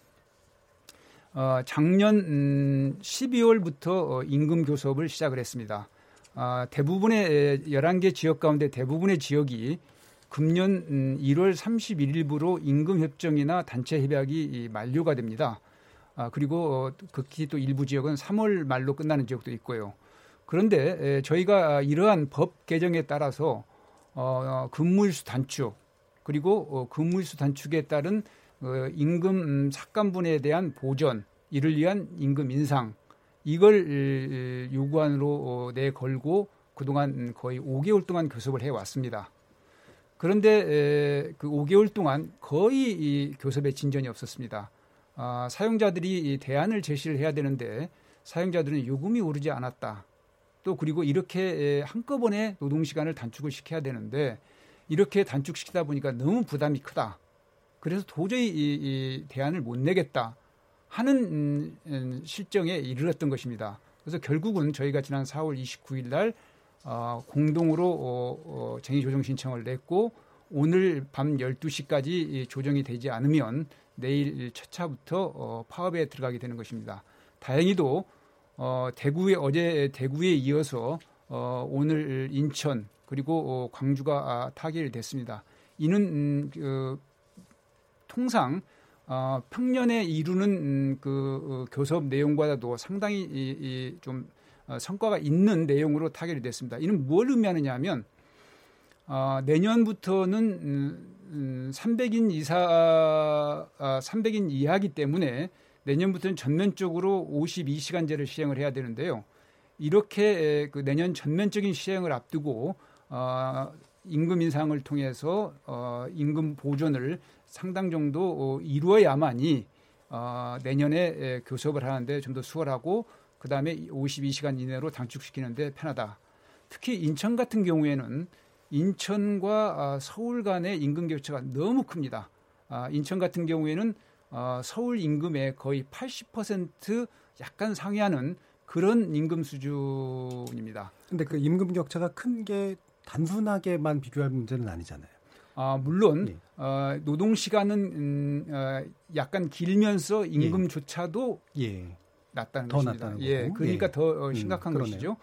어, 작년 음, 12월부터 어, 임금 교섭을 시작을 했습니다. 아, 대부분의 에, 11개 지역 가운데 대부분의 지역이 금년 음, 1월 31일부로 임금 협정이나 단체 협약이 만료가 됩니다. 아, 그리고 어, 극히 또 일부 지역은 3월 말로 끝나는 지역도 있고요. 그런데 에, 저희가 이러한 법 개정에 따라서 어, 근무일수 단축 그리고 어, 근무일수 단축에 따른 어, 임금 삭감분에 대한 보전 이를 위한 임금 인상 이걸 요구안으로 어, 내걸고 그동안 거의 5개월 동안 교섭을 해왔습니다. 그런데 그 5개월 동안 거의 이 교섭에 진전이 없었습니다. 아, 사용자들이 대안을 제시를 해야 되는데 사용자들은 요금이 오르지 않았다. 또 그리고 이렇게 한꺼번에 노동 시간을 단축을 시켜야 되는데 이렇게 단축시키다 보니까 너무 부담이 크다. 그래서 도저히 이, 이 대안을 못 내겠다 하는 음, 음, 실정에 이르렀던 것입니다. 그래서 결국은 저희가 지난 4월 29일 날 어, 공동으로 어, 어, 쟁의 조정 신청을 냈고 오늘 밤 12시까지 조정이 되지 않으면 내일 첫 차부터 어, 파업에 들어가게 되는 것입니다. 다행히도 어, 대구에 어제 대구에 이어서 어, 오늘 인천 그리고 어, 광주가 아, 타결이 됐습니다. 이는 음, 그, 통상 어, 평년에 이루는 음, 그 어, 교섭 내용과도 상당히 좀 어, 성과가 있는 내용으로 타결이 됐습니다. 이는 뭘 의미하느냐 하면 어, 내년부터는 음, 음, 300인 이사 아, 300인 이하기 때문에 내년부터는 전면적으로 52시간제를 시행을 해야 되는데요. 이렇게 그 내년 전면적인 시행을 앞두고 어, 임금 인상을 통해서 어, 임금 보존을 상당 정도 어, 이루어야만이 어, 내년에 교섭을 하는데 좀 더 수월하고 그 다음에 52시간 이내로 단축시키는데 편하다. 특히 인천 같은 경우에는 인천과 아, 서울 간의 임금 격차가 너무 큽니다. 아, 인천 같은 경우에는 어, 서울 임금의 거의 80% 약간 상회하는 그런 임금 수준입니다. 근데 그 임금 격차가 큰 게 단순하게만 비교할 문제는 아니잖아요. 아, 물론 네. 어, 노동 시간은 음, 어, 약간 길면서 임금조차도 예. 낮다는 더 것입니다. 낮다는 예, 거고. 그러니까 예. 더 어, 심각한 음, 것이죠.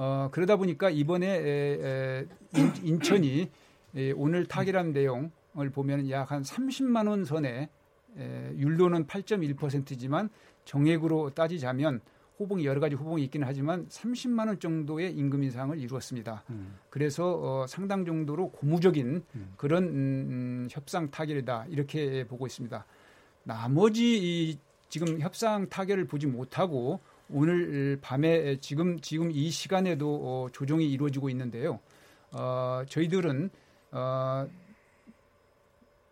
어, 그러다 보니까 이번에 에, 에, 인, 천이 에, 오늘 타결한 내용을 보면 약 한 30만 원 선에 에, 율로는 8.1%지만 정액으로 따지자면 호봉이 여러 가지 호봉이 있기는 하지만 30만 원 정도의 임금 인상을 이루었습니다. 음. 그래서 어, 상당 정도로 고무적인 음. 그런 음, 음, 협상 타결이다 이렇게 보고 있습니다. 나머지 이, 지금 협상 타결을 보지 못하고 오늘 밤에 지금 지금 이 시간에도 어, 조정이 이루어지고 있는데요. 어, 저희들은 어,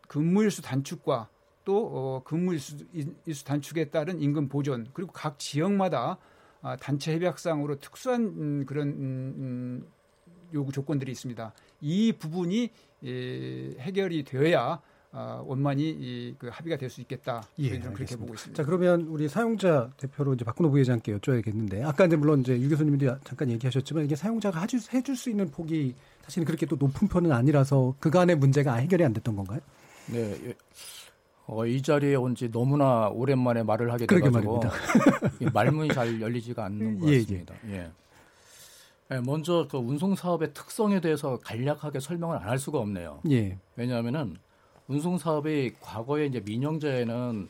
근무일수 단축과 또 어, 근무일수 일수 단축에 따른 임금 보존 그리고 각 지역마다 아, 단체 협약상으로 특수한 음, 그런 음, 음, 요구 조건들이 있습니다. 이 부분이 예, 해결이 되어야 아, 원만히 이, 그 합의가 될 수 있겠다. 예, 그렇게 알겠습니다. 보고 있습니다. 자, 그러면 우리 사용자 대표로 이제 박근호 부회장께 여쭤야겠는데 아까 이제 물론 이제 유 교수님도 잠깐 얘기하셨지만 이게 사용자가 해줄, 해줄 수 있는 폭이 사실은 그렇게 또 높은 편은 아니라서 그간의 문제가 해결이 안 됐던 건가요? 네. 예. 어, 이 자리에 온 지 너무나 오랜만에 말을 하게 돼가지고 이 말문이 잘 열리지가 않는 것 예, 예. 같습니다. 예. 예, 먼저 그 운송 사업의 특성에 대해서 간략하게 설명을 안 할 수가 없네요. 예. 왜냐하면은 운송 사업이 과거에 이제 민영제에는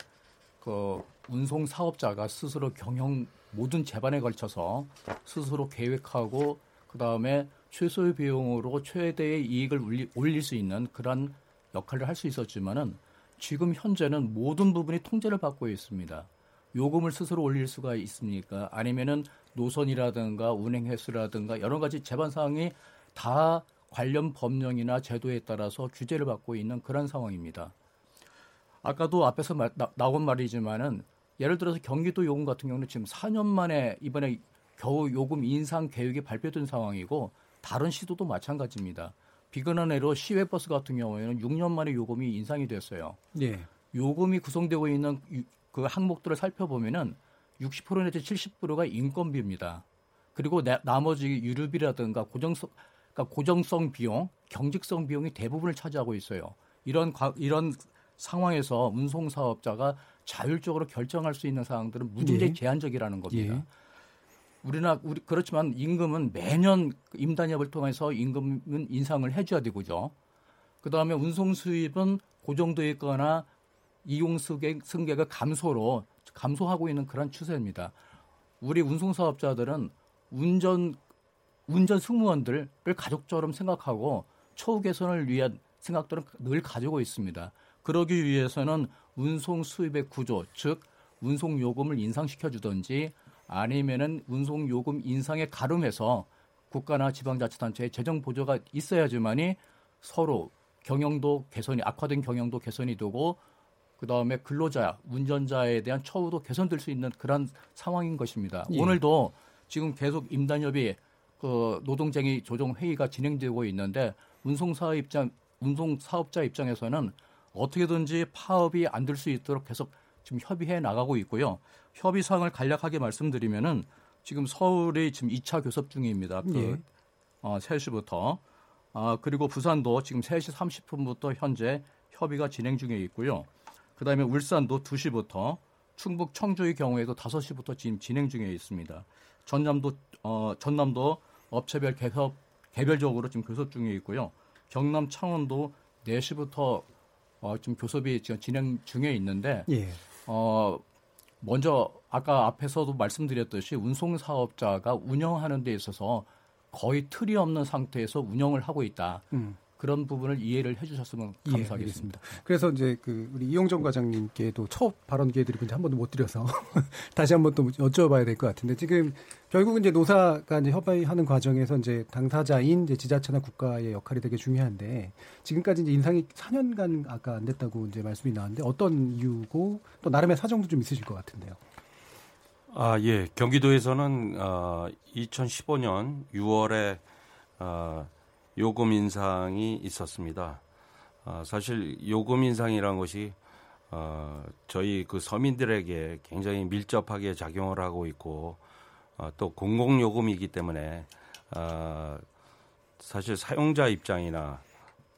그 운송 사업자가 스스로 경영 모든 재반에 걸쳐서 스스로 계획하고 그 다음에 최소의 비용으로 최대의 이익을 올릴 수 있는 그런 역할을 할 수 있었지만은 지금 현재는 모든 부분이 통제를 받고 있습니다. 요금을 스스로 올릴 수가 있습니까? 아니면은 노선이라든가 운행 횟수라든가 여러 가지 재반 사항이 다 관련 법령이나 제도에 따라서 규제를 받고 있는 그런 상황입니다. 아까도 앞에서 마, 나, 나온 말이지만은 예를 들어서 경기도 요금 같은 경우는 지금 4년 만에 이번에 겨우 요금 인상 계획이 발표된 상황이고 다른 시도도 마찬가지입니다. 비근한 해로 시외버스 같은 경우에는 6년 만에 요금이 인상이 됐어요. 예. 요금이 구성되고 있는 유- 그 항목들을 살펴보면은 60% 내지 70%가 인건비입니다. 그리고 나, 나머지 유류비라든가 고정성 그러니까 고정성 비용, 경직성 비용이 대부분을 차지하고 있어요. 이런 과- 이런 상황에서 운송 사업자가 자율적으로 결정할 수 있는 사항들은 무진대 예. 제한적이라는 겁니다. 예. 우리나 우리 그렇지만 임금은 매년 임단협을 통해서 임금은 인상을 해줘야 되고죠. 그 다음에 운송 수입은 고정돼 있거나 이용 승객, 승객의 감소로 감소하고 있는 그런 추세입니다. 우리 운송 사업자들은 운전 운전 승무원들을 가족처럼 생각하고 처우 개선을 위한 생각들은 늘 가지고 있습니다. 그러기 위해서는 운송 수입의 구조, 즉 운송 요금을 인상시켜 주든지 아니면은 운송 요금 인상에 가름해서 국가나 지방자치단체의 재정 보조가 있어야지만이 서로 경영도 개선이 악화된 경영도 개선이 되고 그 다음에 근로자, 운전자에 대한 처우도 개선될 수 있는 그런 상황인 것입니다. 예. 오늘도 지금 계속 임단협이 그 노동쟁이 조정 회의가 진행되고 있는데 운송사 입장, 운송 사업자 입장에서는 어떻게든지 파업이 안 될 수 있도록 계속 지금 협의해 나가고 있고요. 협의 사항을 간략하게 말씀드리면은 지금 서울이 지금 2차 교섭 중입니다. 그 예. 어, 3시부터. 아, 그리고 부산도 지금 3시 30분부터 현재 협의가 진행 중에 있고요. 그다음에 울산도 2시부터 충북 청주의 경우에도 5시부터 지금 진행 중에 있습니다. 전남도 어, 전남도 업체별 개섭 개별적으로 지금 교섭 중에 있고요. 경남 창원도 4시부터 어, 지금 교섭이 지금 진행 중에 있는데 예. 어, 먼저 아까 앞에서도 말씀드렸듯이 운송 사업자가 운영하는 데 있어서 거의 틀이 없는 상태에서 운영을 하고 있다. 음. 그런 부분을 이해를 해주셨으면 예, 감사하겠습니다. 알겠습니다. 그래서 이제 그 우리 이용정 과장님께도 첫 발언 기회 드리고 이제 한 번도 못 드려서 다시 한 번 또 여쭤봐야 될 것 같은데 지금 결국은 이제 노사가 이제 협의하는 과정에서 이제 당사자인 이제 지자체나 국가의 역할이 되게 중요한데 지금까지 이제 인상이 4년간 아까 안 됐다고 이제 말씀이 나왔는데 어떤 이유고 또 나름의 사정도 좀 있으실 것 같은데요. 아, 예. 경기도에서는 어, 2015년 6월에 어, 요금 인상이 있었습니다. 어, 사실 요금 인상이라는 것이 어, 저희 그 서민들에게 굉장히 밀접하게 작용을 하고 있고 어, 또 공공 요금이기 때문에 어, 사실 사용자 입장이나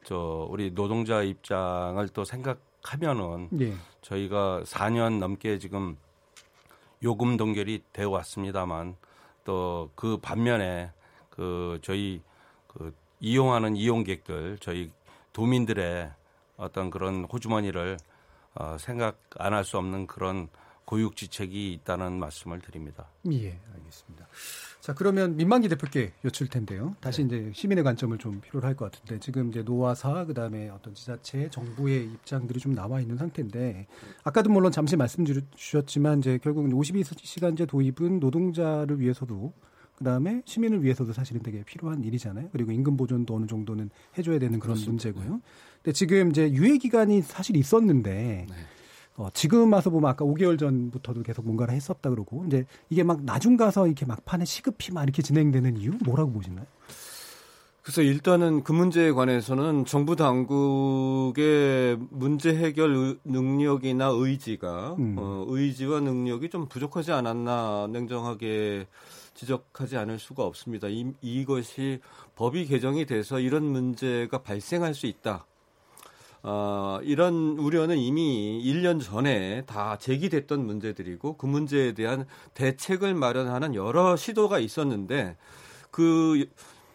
저 우리 노동자 입장을 또 생각하면은 예. 저희가 4년 넘게 지금 요금 동결이 되어 왔습니다만 또 그 반면에 그 저희 그 이용하는 이용객들 저희 도민들의 어떤 그런 호주머니를 어, 생각 안 할 수 없는 그런 고육지책이 있다는 말씀을 드립니다. 예, 알겠습니다. 자, 그러면 민만기 대표께 여쭐 텐데요. 다시 네. 이제 시민의 관점을 좀 필요로 할 것 같은데 지금 이제 노화사 그다음에 어떤 지자체 정부의 입장들이 좀 나와 있는 상태인데 아까도 물론 잠시 말씀 주셨지만 이제 결국 52시간제 도입은 노동자를 위해서도 그다음에 시민을 위해서도 사실은 되게 필요한 일이잖아요. 그리고 임금 보존도 어느 정도는 해줘야 되는 그런 그렇습니다. 문제고요. 근데 지금 이제 유예 기간이 사실 있었는데 네. 어, 지금 와서 보면 아까 5개월 전부터도 계속 뭔가를 했었다 그러고 이제 이게 막 나중 가서 이렇게 막판에 시급히 막 이렇게 진행되는 이유 뭐라고 보시나요? 그래서 일단은 그 문제에 관해서는 정부 당국의 문제 해결 능력이나 의지가 음. 어, 의지와 능력이 좀 부족하지 않았나 냉정하게 지적하지 않을 수가 없습니다. 이, 이것이 법이 개정이 돼서 이런 문제가 발생할 수 있다. 어, 이런 우려는 이미 1년 전에 다 제기됐던 문제들이고 그 문제에 대한 대책을 마련하는 여러 시도가 있었는데 그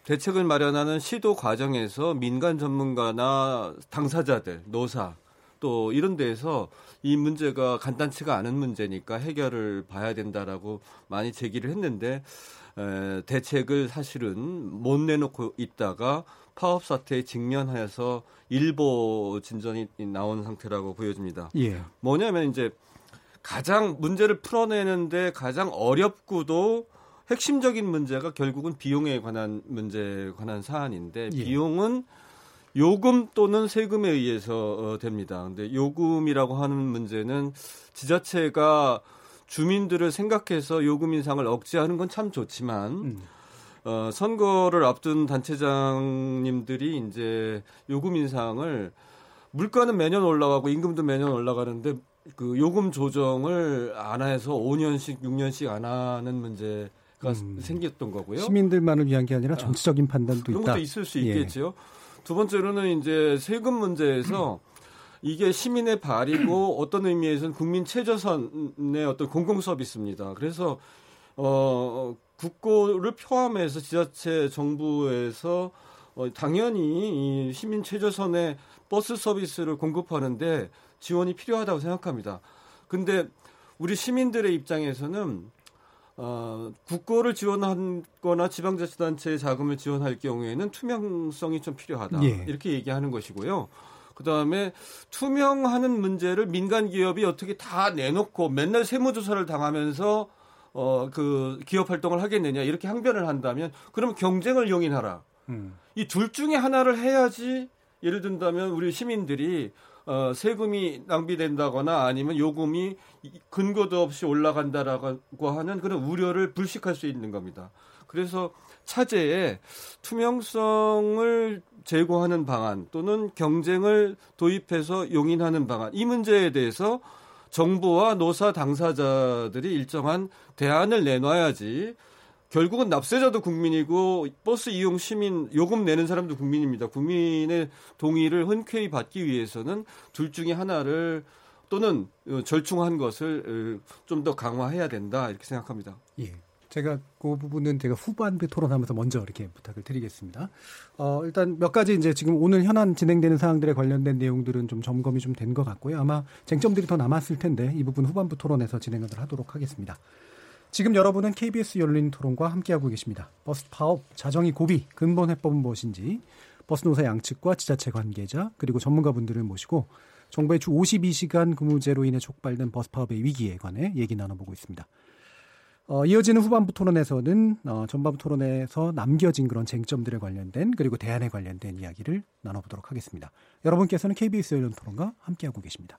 대책을 마련하는 시도 과정에서 민간 전문가나 당사자들, 노사 또 이런 데에서 이 문제가 간단치가 않은 문제니까 해결을 봐야 된다라고 많이 제기를 했는데 에, 대책을 사실은 못 내놓고 있다가 파업 사태에 직면하여서 일보 진전이 나온 상태라고 보여집니다. 예. 뭐냐면 이제 가장 문제를 풀어내는데 가장 어렵고도 핵심적인 문제가 결국은 비용에 관한 문제에 관한 사안인데 예. 비용은 요금 또는 세금에 의해서 어, 됩니다. 근데 요금이라고 하는 문제는 지자체가 주민들을 생각해서 요금 인상을 억제하는 건 참 좋지만 음. 어, 선거를 앞둔 단체장님들이 이제 요금 인상을 물가는 매년 올라가고 임금도 매년 올라가는데 그 요금 조정을 안 해서 5년씩 6년씩 안 하는 문제 가 음. 생겼던 거고요. 시민들만을 위한 게 아니라 정치적인 판단도 그런 있다. 것도 있을 수 있겠죠. 예. 두 번째로는 이제 세금 문제에서 이게 시민의 발이고 어떤 의미에서는 국민 최저선의 어떤 공공 서비스입니다. 그래서 어 국고를 포함해서 지자체 정부에서 어, 당연히 이 시민 최저선의 버스 서비스를 공급하는데 지원이 필요하다고 생각합니다. 근데 우리 시민들의 입장에서는 어, 국고를 지원하거나 지방자치단체의 자금을 지원할 경우에는 투명성이 좀 필요하다. 예. 이렇게 얘기하는 것이고요. 그 다음에 투명하는 문제를 민간 기업이 어떻게 다 내놓고 맨날 세무조사를 당하면서 어, 그 기업 활동을 하겠느냐 이렇게 항변을 한다면 그러면 경쟁을 용인하라. 음. 이둘 중에 하나를 해야지 예를 든다면 우리 시민들이 어, 세금이 낭비된다거나 아니면 요금이 근거도 없이 올라간다라고 하는 그런 우려를 불식할 수 있는 겁니다. 그래서 차제에 투명성을 제고하는 방안 또는 경쟁을 도입해서 용인하는 방안 이 문제에 대해서 정부와 노사 당사자들이 일정한 대안을 내놔야지 결국은 납세자도 국민이고 버스 이용 시민 요금 내는 사람도 국민입니다. 국민의 동의를 흔쾌히 받기 위해서는 둘 중에 하나를 또는 절충한 것을 좀 더 강화해야 된다 이렇게 생각합니다. 예. 제가 그 부분은 제가 후반부 토론하면서 먼저 이렇게 부탁을 드리겠습니다. 어, 일단 몇 가지 이제 지금 오늘 현안 진행되는 사항들에 관련된 내용들은 좀 점검이 좀 된 것 같고요. 아마 쟁점들이 더 남았을 텐데 이 부분 후반부 토론에서 진행을 하도록 하겠습니다. 지금 여러분은 KBS 열린 토론과 함께하고 계십니다. 버스 파업, 자정이 고비, 근본 해법은 무엇인지 버스 노사 양측과 지자체 관계자 그리고 전문가분들을 모시고 정부의 주 52시간 근무제로 인해 촉발된 버스 파업의 위기에 관해 얘기 나눠보고 있습니다. 어, 이어지는 후반부 토론에서는 어, 전반부 토론에서 남겨진 그런 쟁점들에 관련된 그리고 대안에 관련된 이야기를 나눠보도록 하겠습니다. 여러분께서는 KBS 열린 토론과 함께하고 계십니다.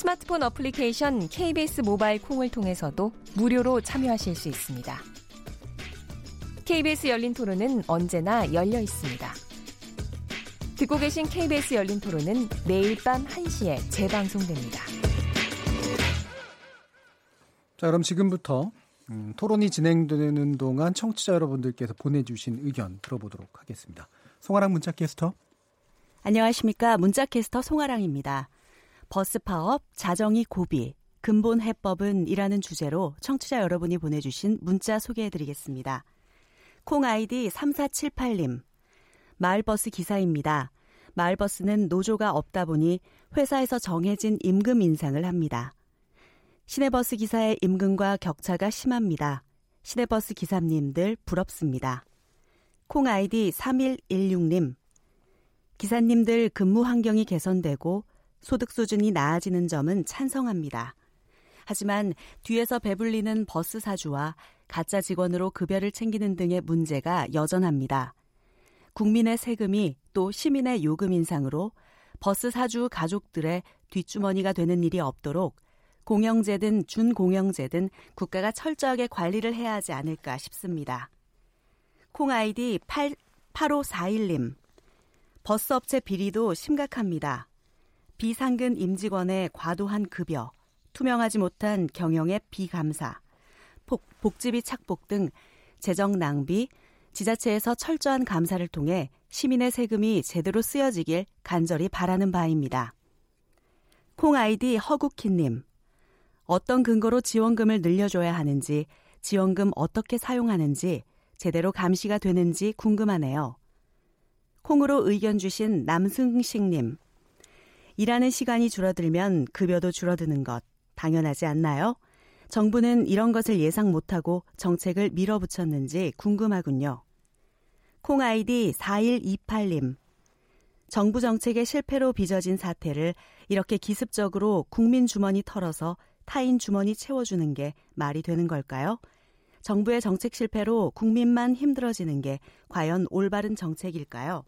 스마트폰 어플리케이션 KBS 모바일 콩을 통해서도 무료로 참여하실 수 있습니다. KBS 열린 토론은 언제나 열려 있습니다. 듣고 계신 KBS 열린 토론은 매일 밤 1시에 재방송됩니다. 자, 그럼 지금부터 음, 토론이 진행되는 동안 청취자 여러분들께서 보내주신 의견 들어보도록 하겠습니다. 송아랑 문자캐스터. 안녕하십니까. 문자캐스터 송아랑입니다. 버스 파업, 자정이 고비, 근본 해법은 이라는 주제로 청취자 여러분이 보내주신 문자 소개해드리겠습니다. 콩 아이디 3478님. 마을버스 기사입니다. 마을버스는 노조가 없다 보니 회사에서 정해진 임금 인상을 합니다. 시내버스 기사의 임금과 격차가 심합니다. 시내버스 기사님들 부럽습니다. 콩 아이디 3116님. 기사님들 근무 환경이 개선되고 소득 수준이 나아지는 점은 찬성합니다. 하지만 뒤에서 배불리는 버스 사주와 가짜 직원으로 급여를 챙기는 등의 문제가 여전합니다. 국민의 세금이 또 시민의 요금 인상으로 버스 사주 가족들의 뒷주머니가 되는 일이 없도록 공영제든 준공영제든 국가가 철저하게 관리를 해야 하지 않을까 싶습니다. 콩 아이디 8, 8541님. 버스 업체 비리도 심각합니다. 비상근 임직원의 과도한 급여, 투명하지 못한 경영의 비감사, 복, 복지비 착복 등 재정 낭비, 지자체에서 철저한 감사를 통해 시민의 세금이 제대로 쓰여지길 간절히 바라는 바입니다. 콩 아이디 허국희님. 어떤 근거로 지원금을 늘려줘야 하는지, 지원금 어떻게 사용하는지, 제대로 감시가 되는지 궁금하네요. 콩으로 의견 주신 남승식님. 일하는 시간이 줄어들면 급여도 줄어드는 것 당연하지 않나요? 정부는 이런 것을 예상 못하고 정책을 밀어붙였는지 궁금하군요. 콩 아이디 4128님. 정부 정책의 실패로 빚어진 사태를 이렇게 기습적으로 국민 주머니 털어서 타인 주머니 채워주는 게 말이 되는 걸까요? 정부의 정책 실패로 국민만 힘들어지는 게 과연 올바른 정책일까요?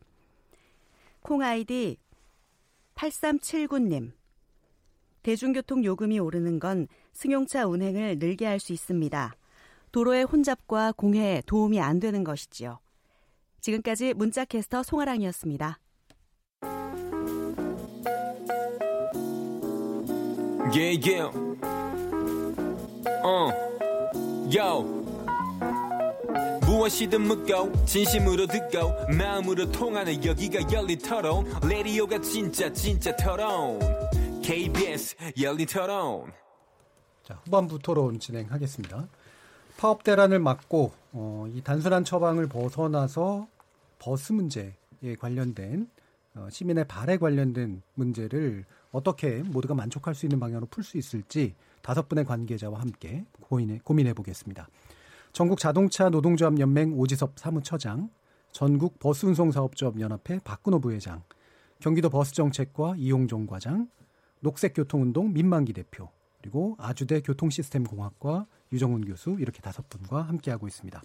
콩 아이디 8379님. 대중교통 요금이 오르는 건 승용차 운행을 늘게 할 수 있습니다. 도로의 혼잡과 공해에 도움이 안 되는 것이지요. 지금까지 문자캐스터 송아랑이었습니다. Yeah, yeah. 어, 요. 무엇이든 묻고 진심으로 듣고 마음으로 통하는 여기가 열린 토론 라디오가 진짜 진짜 토론 KBS 열린 토론 자, 후반부 토론 진행하겠습니다. 파업 대란을 막고 어, 이 단순한 처방을 벗어나서 버스 문제에 관련된 어, 시민의 발에 관련된 문제를 어떻게 모두가 만족할 수 있는 방향으로 풀 수 있을지 다섯 분의 관계자와 함께 고민해, 고민해 보겠습니다. 전국 자동차 노동조합 연맹 오지섭 사무처장, 전국 버스운송사업조합 연합회 박근호 부회장, 경기도 버스정책과 이용종 과장, 녹색교통운동 민만기 대표, 그리고 아주대 교통시스템공학과 유정훈 교수 이렇게 다섯 분과 함께하고 있습니다.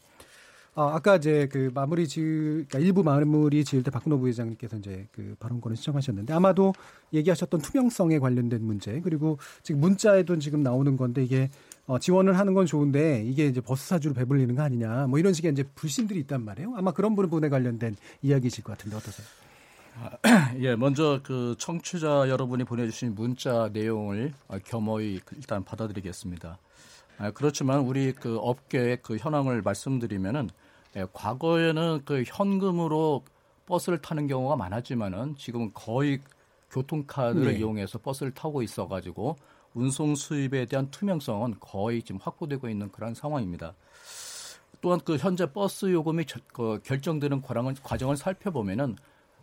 아, 아까 이제 그 마무리 지 그러니까 일부 마무리 지을 때 박근호 부회장님께서 이제 그 발언권을 신청하셨는데 아마도 얘기하셨던 투명성에 관련된 문제 그리고 지금 문자에도 지금 나오는 건데 이게 어, 지원을 하는 건 좋은데 이게 이제 버스 사주로 배불리는 거 아니냐 뭐 이런 식의 이제 불신들이 있단 말이에요. 아마 그런 부분에 관련된 이야기이실 것 같은데 어떠세요? 예, 먼저 그 청취자 여러분이 보내주신 문자 내용을 겸허히 일단 받아들이겠습니다. 아, 그렇지만 우리 그 업계의 그 현황을 말씀드리면은 예, 과거에는 그 현금으로 버스를 타는 경우가 많았지만은 지금은 거의 교통카드를 네. 이용해서 버스를 타고 있어가지고 운송 수입에 대한 투명성은 거의 지금 확보되고 있는 그런 상황입니다. 또한 그 현재 버스 요금이 저, 그 결정되는 과정을, 과정을 살펴보면은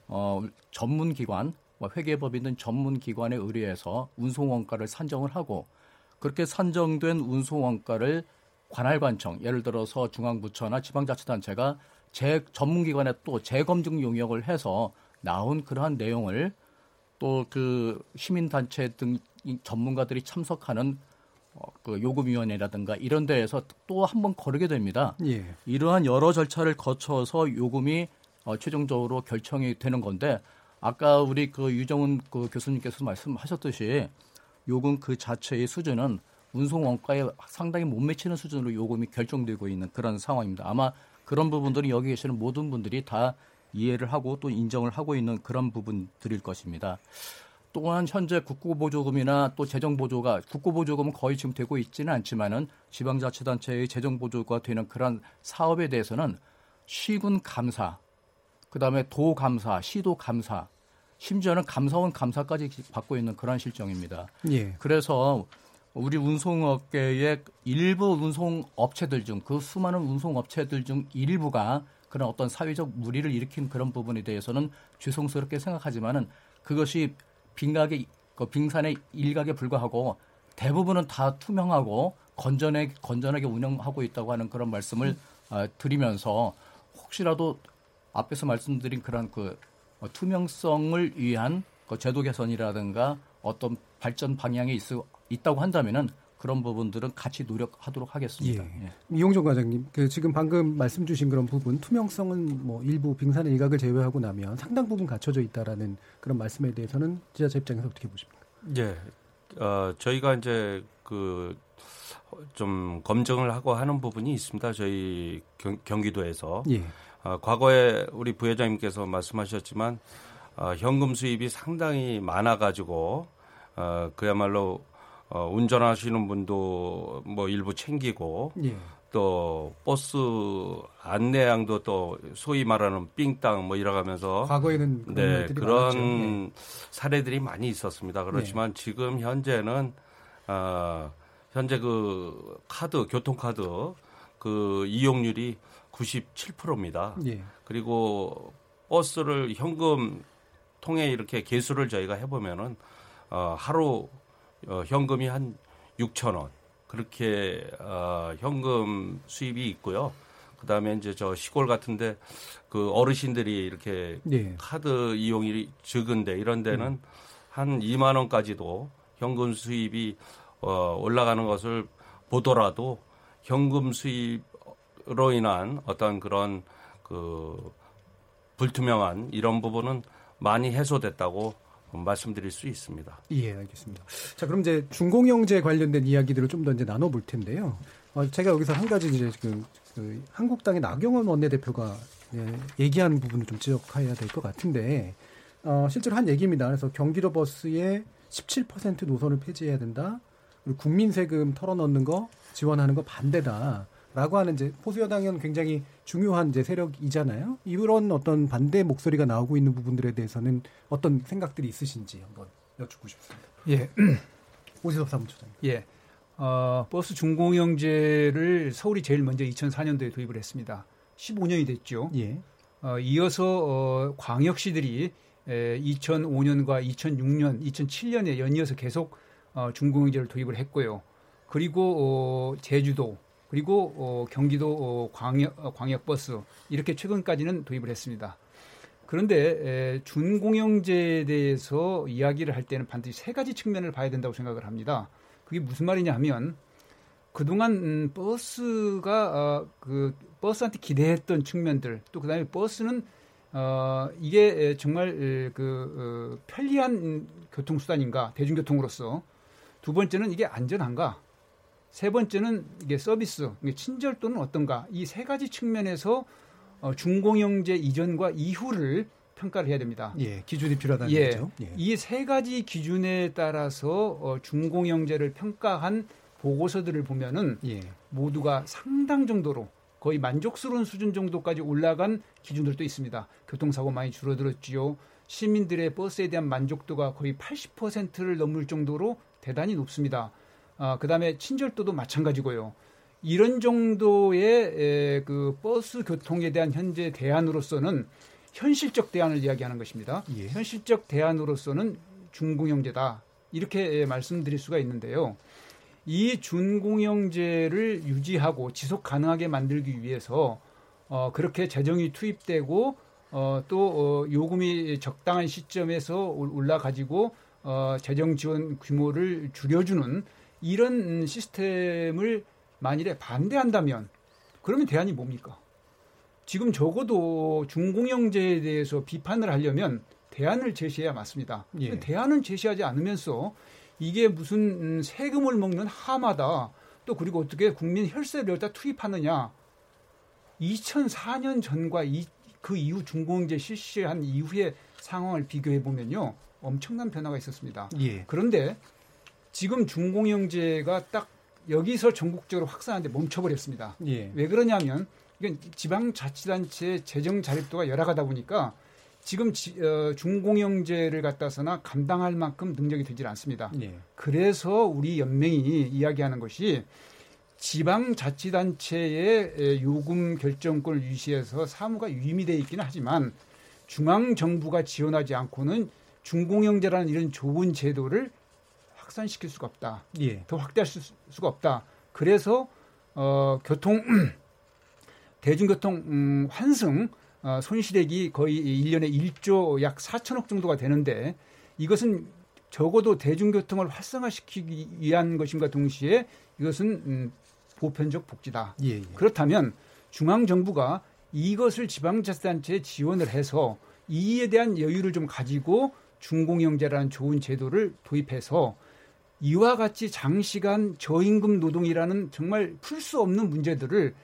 어, 전문 기관, 뭐 회계법인 등 전문 기관에 의뢰해서 운송 원가를 산정을 하고 그렇게 산정된 운송 원가를 관할관청, 예를 들어서 중앙부처나 지방자치단체가 재 전문기관에 또 재검증 용역을 해서 나온 그러한 내용을 또 그 시민단체 등 전문가들이 참석하는 어, 그 요금위원회라든가 이런 데에서 또 한 번 거르게 됩니다. 예. 이러한 여러 절차를 거쳐서 요금이 어, 최종적으로 결정이 되는 건데 아까 우리 그 유정훈 그 교수님께서 말씀하셨듯이 요금 그 자체의 수준은 운송 원가에 상당히 못 미치는 수준으로 요금이 결정되고 있는 그런 상황입니다. 아마 그런 부분들은 여기 계시는 모든 분들이 다 이해를 하고 또 인정을 하고 있는 그런 부분들일 것입니다. 또한 현재 국고보조금이나 또 재정보조가 국고보조금은 거의 지금 되고 있지는 않지만은 지방자치단체의 재정보조가 되는 그런 사업에 대해서는 시군 감사, 그 다음에 도 감사, 시도 감사, 심지어는 감사원 감사까지 받고 있는 그런 실정입니다. 예. 그래서 우리 운송업계의 일부 운송업체들 중 그 수많은 운송업체들 중 일부가 그런 어떤 사회적 무리를 일으킨 그런 부분에 대해서는 죄송스럽게 생각하지만은 그것이 빙각의 그 빙산의 일각에 불과하고 대부분은 다 투명하고 건전하게 건전하게 운영하고 있다고 하는 그런 말씀을 어, 드리면서 혹시라도 앞에서 말씀드린 그런 그 어, 투명성을 위한 그 제도 개선이라든가 어떤 발전 방향에 있, 있다고 한다면은 그런 부분들은 같이 노력하도록 하겠습니다. 예. 이용종 과장님, 그 지금 방금 말씀 주신 그런 부분 투명성은 뭐 일부 빙산의 일각을 제외하고 나면 상당 부분 갖춰져 있다라는 그런 말씀에 대해서는 지자체 입장에서 어떻게 보십니까? 예. 어, 저희가 이제 그 좀 검증을 하고 하는 부분이 있습니다. 저희 경, 경기도에서 예. 어, 과거에 우리 부회장님께서 말씀하셨지만 어, 현금 수입이 상당히 많아가지고 어, 그야말로 어, 운전하시는 분도 뭐 일부 챙기고 예. 또 버스 안내양도 또 소위 말하는 삥땅 뭐 이러가면서 과거에는 그런 네 그런. 예. 사례들이 많이 있었습니다. 그렇지만 지금 현재는 어, 현재 그 카드 교통카드 그 이용률이 97%입니다. 예. 그리고 버스를 현금 통해 이렇게 개수를 저희가 해보면은 어, 하루 어, 현금이 한 6천 원 그렇게 어, 현금 수입이 있고요. 그다음에 이제 저 시골 같은데 그 어르신들이 이렇게 예. 카드 이용이 적은데 이런 데는 한 2만 원까지도 현금 수입이 어, 올라가는 것을 보더라도 현금 수입으로 인한 어떤 그런 그 불투명한 이런 부분은 많이 해소됐다고 말씀드릴 수 있습니다. 예, 알겠습니다. 자, 그럼 이제 중공영제 관련된 이야기들을 좀 더 이제 나눠볼 텐데요. 어, 제가 여기서 한 가지 이제 지금 그 한국당의 나경원 원내대표가 예, 얘기한 부분을 좀 지적해야 될 것 같은데, 어, 실제로 한 얘기입니다. 그래서 경기도 버스의 17% 노선을 폐지해야 된다. 그리고 국민 세금 털어넣는 거 지원하는 거 반대다. 라고 하는 이제 보수 여당은 굉장히 중요한 이제 세력이잖아요. 이런 어떤 반대 목소리가 나오고 있는 부분들에 대해서는 어떤 생각들이 있으신지 한번 여쭙고 싶습니다. 예. 오시섭 사무처장. 예. 어, 버스 중공영제를 서울이 제일 먼저 2004년도에 도입을 했습니다. 15년이 됐죠. 예. 어, 이어서 어, 광역시들이 에, 2005년과 2006년, 2007년에 연이어서 계속 어, 중공영제를 도입을 했고요. 그리고 어, 제주도 그리고 어, 경기도 어, 광역 어, 광역버스 이렇게 최근까지는 도입을 했습니다. 그런데 에, 준공영제에 대해서 이야기를 할 때는 반드시 세 가지 측면을 봐야 된다고 생각을 합니다. 그게 무슨 말이냐 하면 그동안 음, 버스가 어, 그 버스한테 기대했던 측면들 또 그다음에 버스는 어, 이게 정말 에, 그 어, 편리한 교통수단인가 대중교통으로서 두 번째는 이게 안전한가 세 번째는 이게 서비스 이게 친절도는 어떤가 이 세 가지 측면에서 어, 중공영제 이전과 이후를 평가를 해야 됩니다. 예, 기준이 필요하다는 예, 거죠. 예. 이세 가지 기준에 따라서 어, 중공영제를 평가한 보고서들을 보면은 예. 모두가 상당 정도로 거의 만족스러운 수준 정도까지 올라간 기준들도 있습니다. 교통사고 많이 줄어들었지요. 시민들의 버스에 대한 만족도가 거의 80%를 넘을 정도로 대단히 높습니다. 아, 그다음에 친절도도 마찬가지고요. 이런 정도의 에, 그 버스 교통에 대한 현재 대안으로서는 현실적 대안을 이야기하는 것입니다. 예. 현실적 대안으로서는 준공영제다 이렇게 에, 말씀드릴 수가 있는데요. 이 준공영제를 유지하고 지속 가능하게 만들기 위해서 어, 그렇게 재정이 투입되고 어, 또 어, 요금이 적당한 시점에서 올라가지고 어, 재정 지원 규모를 줄여주는 이런 시스템을 만일에 반대한다면 그러면 대안이 뭡니까? 지금 적어도 중공영제에 대해서 비판을 하려면 대안을 제시해야 맞습니다. 예. 대안을 제시하지 않으면서 이게 무슨 세금을 먹는 하마다 또 그리고 어떻게 국민 혈세를 여기다 투입하느냐 2004년 전과 이, 그 이후 중공제 실시한 이후의 상황을 비교해 보면요. 엄청난 변화가 있었습니다. 예. 그런데 지금 중공영제가 딱 여기서 전국적으로 확산하는데 멈춰버렸습니다. 예. 왜 그러냐면 이건 지방자치단체의 재정 자립도가 열악하다 보니까 지금 지, 어, 중공영제를 갖다서나 감당할 만큼 능력이 되질 않습니다. 예. 그래서 우리 연맹이 이야기하는 것이 지방자치단체의 요금 결정권을 유지해서 사무가 유임이 되어 있기는 하지만 중앙 정부가 지원하지 않고는 중공영제라는 이런 좋은 제도를 확산시킬 수가 없다. 예. 더 확대할 수, 수가 없다. 그래서 어, 교통 대중교통 음, 환승 어, 손실액이 거의 1년에 1조 약 4천억 정도가 되는데 이것은 적어도 대중교통을 활성화시키기 위한 것임과 동시에 이것은 음, 보편적 복지다. 예, 예. 그렇다면 중앙 정부가 이것을 지방자치단체에 지원을 해서 이에 대한 여유를 좀 가지고 중공영제라는 좋은 제도를 도입해서 이와 같이 장시간 저임금 노동이라는 정말 풀 수 없는 문제들을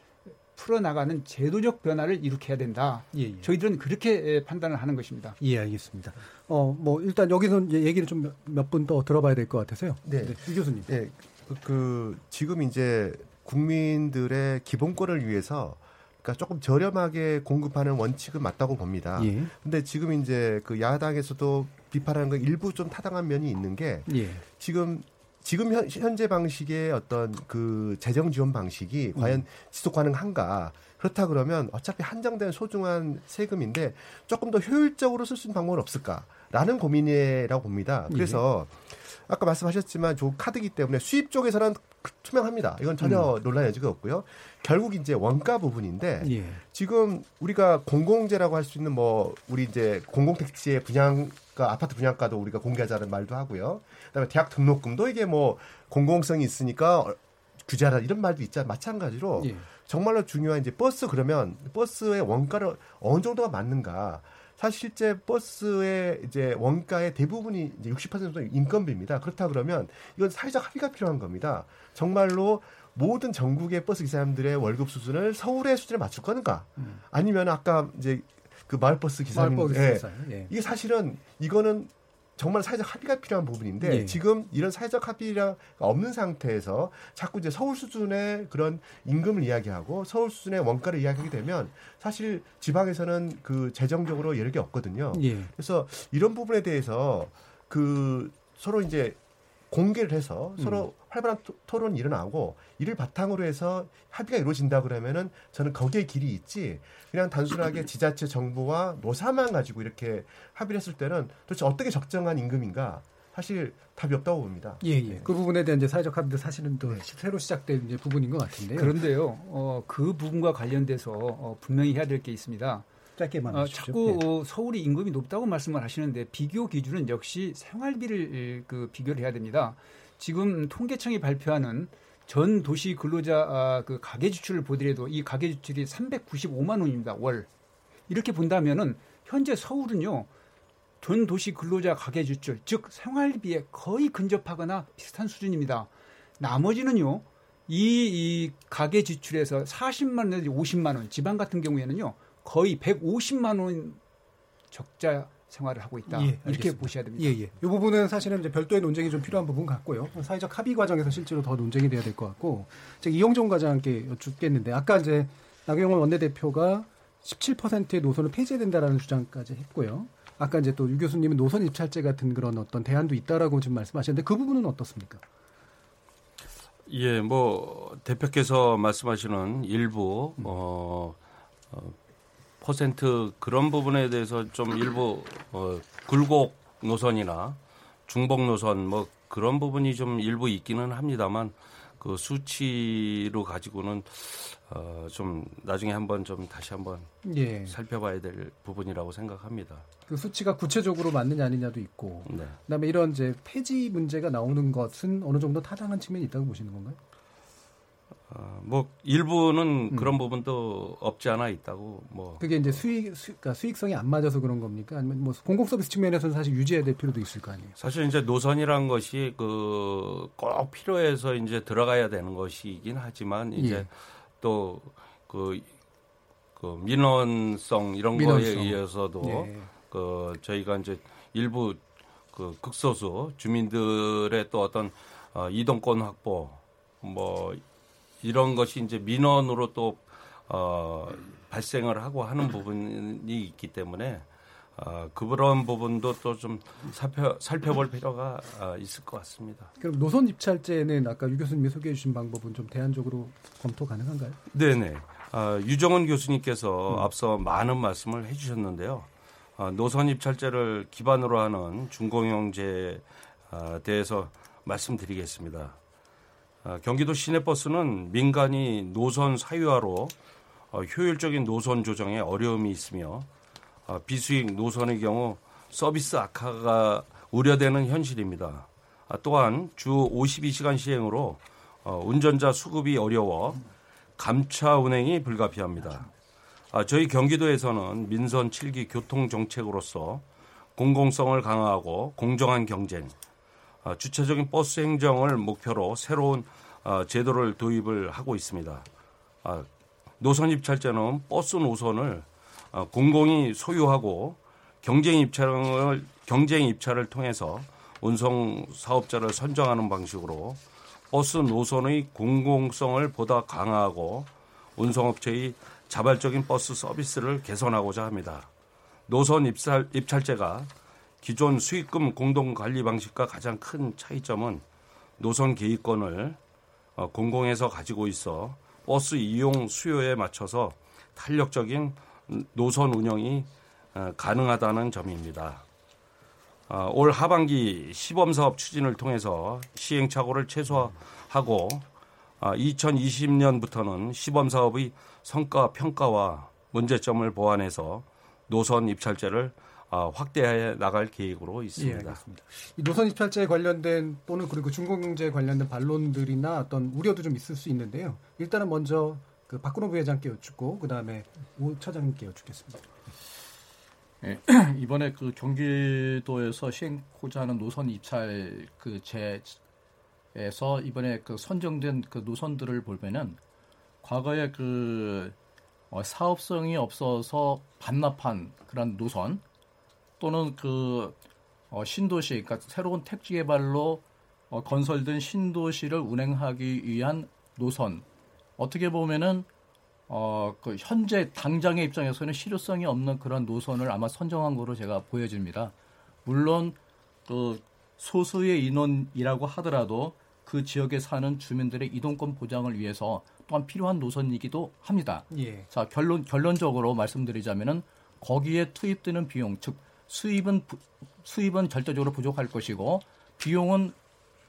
풀어나가는 제도적 변화를 일으켜야 된다. 예, 예. 저희들은 그렇게 판단을 하는 것입니다. 예, 알겠습니다. 어, 뭐 일단 여기서 얘기를 좀 몇 분 더 들어봐야 될 것 같아서요. 네. 유 교수님. 네. 그, 그 지금 이제 국민들의 기본권을 위해서 그러니까 조금 저렴하게 공급하는 원칙은 맞다고 봅니다. 예. 근데 지금 이제 그 야당에서도 비판하는 거 일부 좀 타당한 면이 있는 게 예. 지금 지금 현, 현재 방식의 어떤 그 재정 지원 방식이 음. 과연 지속 가능한가? 그렇다 그러면 어차피 한정된 소중한 세금인데 조금 더 효율적으로 쓸 수 있는 방법은 없을까라는 고민이라고 봅니다. 그래서 아까 말씀하셨지만 저 카드기 때문에 수입 쪽에서는 투명합니다. 이건 전혀 음. 논란 여지가 없고요. 결국 이제 원가 부분인데 예. 지금 우리가 공공재라고 할 수 있는 뭐 우리 이제 공공택지의 분양가 아파트 분양가도 우리가 공개하자는 말도 하고요. 그다음에 대학 등록금도 이게 뭐 공공성이 있으니까 어, 규제하라 이런 말도 있잖아요. 마찬가지로 예. 정말로 중요한 이제 버스 그러면 버스의 원가를 어느 정도가 맞는가? 사실 실제 버스의 이제 원가의 대부분이 이제 60% 정도 인건비입니다. 그렇다 그러면 이건 사회적 합의가 필요한 겁니다. 정말로 모든 전국의 버스 기사님들의 월급 수준을 서울의 수준에 맞출 건가? 아니면 아까 이제 그 마을버스 기사님, 마을버스 예. 기사요, 예. 이게 사실은 이거는 정말 사회적 합의가 필요한 부분인데 예. 지금 이런 사회적 합의가 없는 상태에서 자꾸 이제 서울 수준의 그런 임금을 이야기하고 서울 수준의 원가를 이야기하게 되면 사실 지방에서는 그 재정적으로 여력이 없거든요. 예. 그래서 이런 부분에 대해서 그 서로 이제 공개를 해서 서로 활발한 토- 토론이 일어나고 이를 바탕으로 해서 합의가 이루어진다 그러면은 저는 거기에 길이 있지 그냥 단순하게 지자체 정부와 노사만 가지고 이렇게 합의를 했을 때는 도대체 어떻게 적정한 임금인가 사실 답이 없다고 봅니다. 예, 예. 그 부분에 대한 이제 사회적 합의도 사실은 또 새로 시작된 이제 부분인 것 같은데요. 그런데요, 어, 그 부분과 관련돼서 어, 분명히 해야 될 게 있습니다. 짧게만 어. 자꾸 예. 어, 서울이 임금이 높다고 말씀을 하시는데 비교 기준은 역시 생활비를 에, 그 비교를 해야 됩니다. 지금 통계청이 발표하는 전 도시 근로자 아, 그 가계 지출을 보더라도 이 가계 지출이 395만 원입니다 월. 이렇게 본다면은 현재 서울은요 전 도시 근로자 가계 지출 즉 생활비에 거의 근접하거나 비슷한 수준입니다. 나머지는요 이, 이 가계 지출에서 40만 원 내지 50만 원 지방 같은 경우에는요 거의 150만 원 적자 생활을 하고 있다. 예, 이렇게. 보셔야 됩니다. 예, 예. 이 부분은 사실은 이제 별도의 논쟁이 좀 필요한 부분 같고요. 사회적 합의 과정에서 실제로 더 논쟁이 돼야 될 것 같고, 제가 이영종 과장께 여쭙겠는데, 아까 이제 나경원 원내대표가 17%의 노선을 폐지해야 된다라는 주장까지 했고요. 아까 이제 또 유 교수님은 노선 입찰제 같은 그런 어떤 대안도 있다라고 지금 말씀하셨는데 그 부분은 어떻습니까? 예, 뭐 대표께서 말씀하시는 일부 어, 어 퍼센트 그런 부분에 대해서 좀 일부 어 굴곡 노선이나 중복 노선 뭐 그런 부분이 좀 일부 있기는 합니다만 그 수치로 가지고는 어 좀 나중에 한번 좀 다시 한번 예. 살펴봐야 될 부분이라고 생각합니다. 그 수치가 구체적으로 맞느냐 아니냐도 있고, 네. 그다음에 이런 이제 폐지 문제가 나오는 것은 어느 정도 타당한 측면이 있다고 보시는 건가요? 어, 뭐 일부는 그런 부분도 없지 않아 있다고 뭐 그게 이제 수익 수, 그러니까 수익성이 안 맞아서 그런 겁니까? 아니면 뭐 공공 서비스 측면에서는 사실 유지해야 될 필요도 있을 거 아니에요. 사실 이제 노선이란 것이 그 꼭 필요해서 이제 들어가야 되는 것이긴 하지만 이제 예. 또그 그 민원성 이런 민원성. 거에 의해서도 예. 그 저희가 이제 일부 그 극소수 주민들의 또 어떤 어, 이동권 확보 뭐 이런 것이 이제 민원으로 또 어, 발생을 하고 하는 부분이 있기 때문에 어, 그런 부분도 또 좀 살펴 살펴볼 필요가 어, 있을 것 같습니다. 그럼 노선 입찰제는 아까 유 교수님이 소개해 주신 방법은 좀 대안적으로 검토 가능한가요? 네네. 어, 유정은 교수님께서 앞서 많은 말씀을 해 주셨는데요. 어, 노선 입찰제를 기반으로 하는 준공영제에 어, 대해서 말씀드리겠습니다. 어, 경기도 시내버스는 민간이 노선 사유화로 어, 효율적인 노선 조정에 어려움이 있으며 어, 비수익 노선의 경우 서비스 악화가 우려되는 현실입니다. 아, 또한 주 52시간 시행으로 어, 운전자 수급이 어려워 감차 운행이 불가피합니다. 아, 저희 경기도에서는 민선 7기 교통 정책으로서 공공성을 강화하고 공정한 경쟁, 아, 주체적인 버스 행정을 목표로 새로운 아, 제도를 도입을 하고 있습니다. 아, 노선 입찰제는 버스 노선을 아, 공공이 소유하고 경쟁 입찰을 경쟁 입찰을 통해서 운송 사업자를 선정하는 방식으로 버스 노선의 공공성을 보다 강화하고 운송업체의 자발적인 버스 서비스를 개선하고자 합니다. 노선 입찰, 입찰제가 기존 수익금 공동 관리 방식과 가장 큰 차이점은 노선 계획권을 어, 공공에서 가지고 있어 버스 이용 수요에 맞춰서 탄력적인 노선 운영이 어, 가능하다는 점입니다. 어, 올 하반기 시범 사업 추진을 통해서 시행착오를 최소화하고 2020년부터는 시범 사업의 성과 평가와 문제점을 보완해서 노선 입찰제를 어, 확대해 나갈 계획으로 예, 있습니다. 이 노선 입찰제에 관련된 또는 그리고 중공경제에 관련된 반론들이나 어떤 우려도 좀 있을 수 있는데요. 일단은 먼저 그 박근호 부회장께 여쭙고 그 다음에 오 차장님께 여쭙겠습니다. 예, 이번에 그 경기도에서 시행하고자 하는 노선 입찰 그 제에서 이번에 그 선정된 그 노선들을 보면은 과거에 그 어, 사업성이 없어서 반납한 그런 노선 또는 그 어, 신도시, 그러니까 새로운 택지 개발로 어, 건설된 신도시를 운행하기 위한 노선 어떻게 보면은 어, 그 현재 당장의 입장에서는 실효성이 없는 그런 노선을 아마 선정한 거로 제가 보여집니다. 물론 그 소수의 인원이라고 하더라도 그 지역에 사는 주민들의 이동권 보장을 위해서 또한 필요한 노선이기도 합니다. 예. 자 결론 결론적으로 말씀드리자면은 거기에 투입되는 비용, 즉 수입은 부- 수입은 절대적으로 부족할 것이고 비용은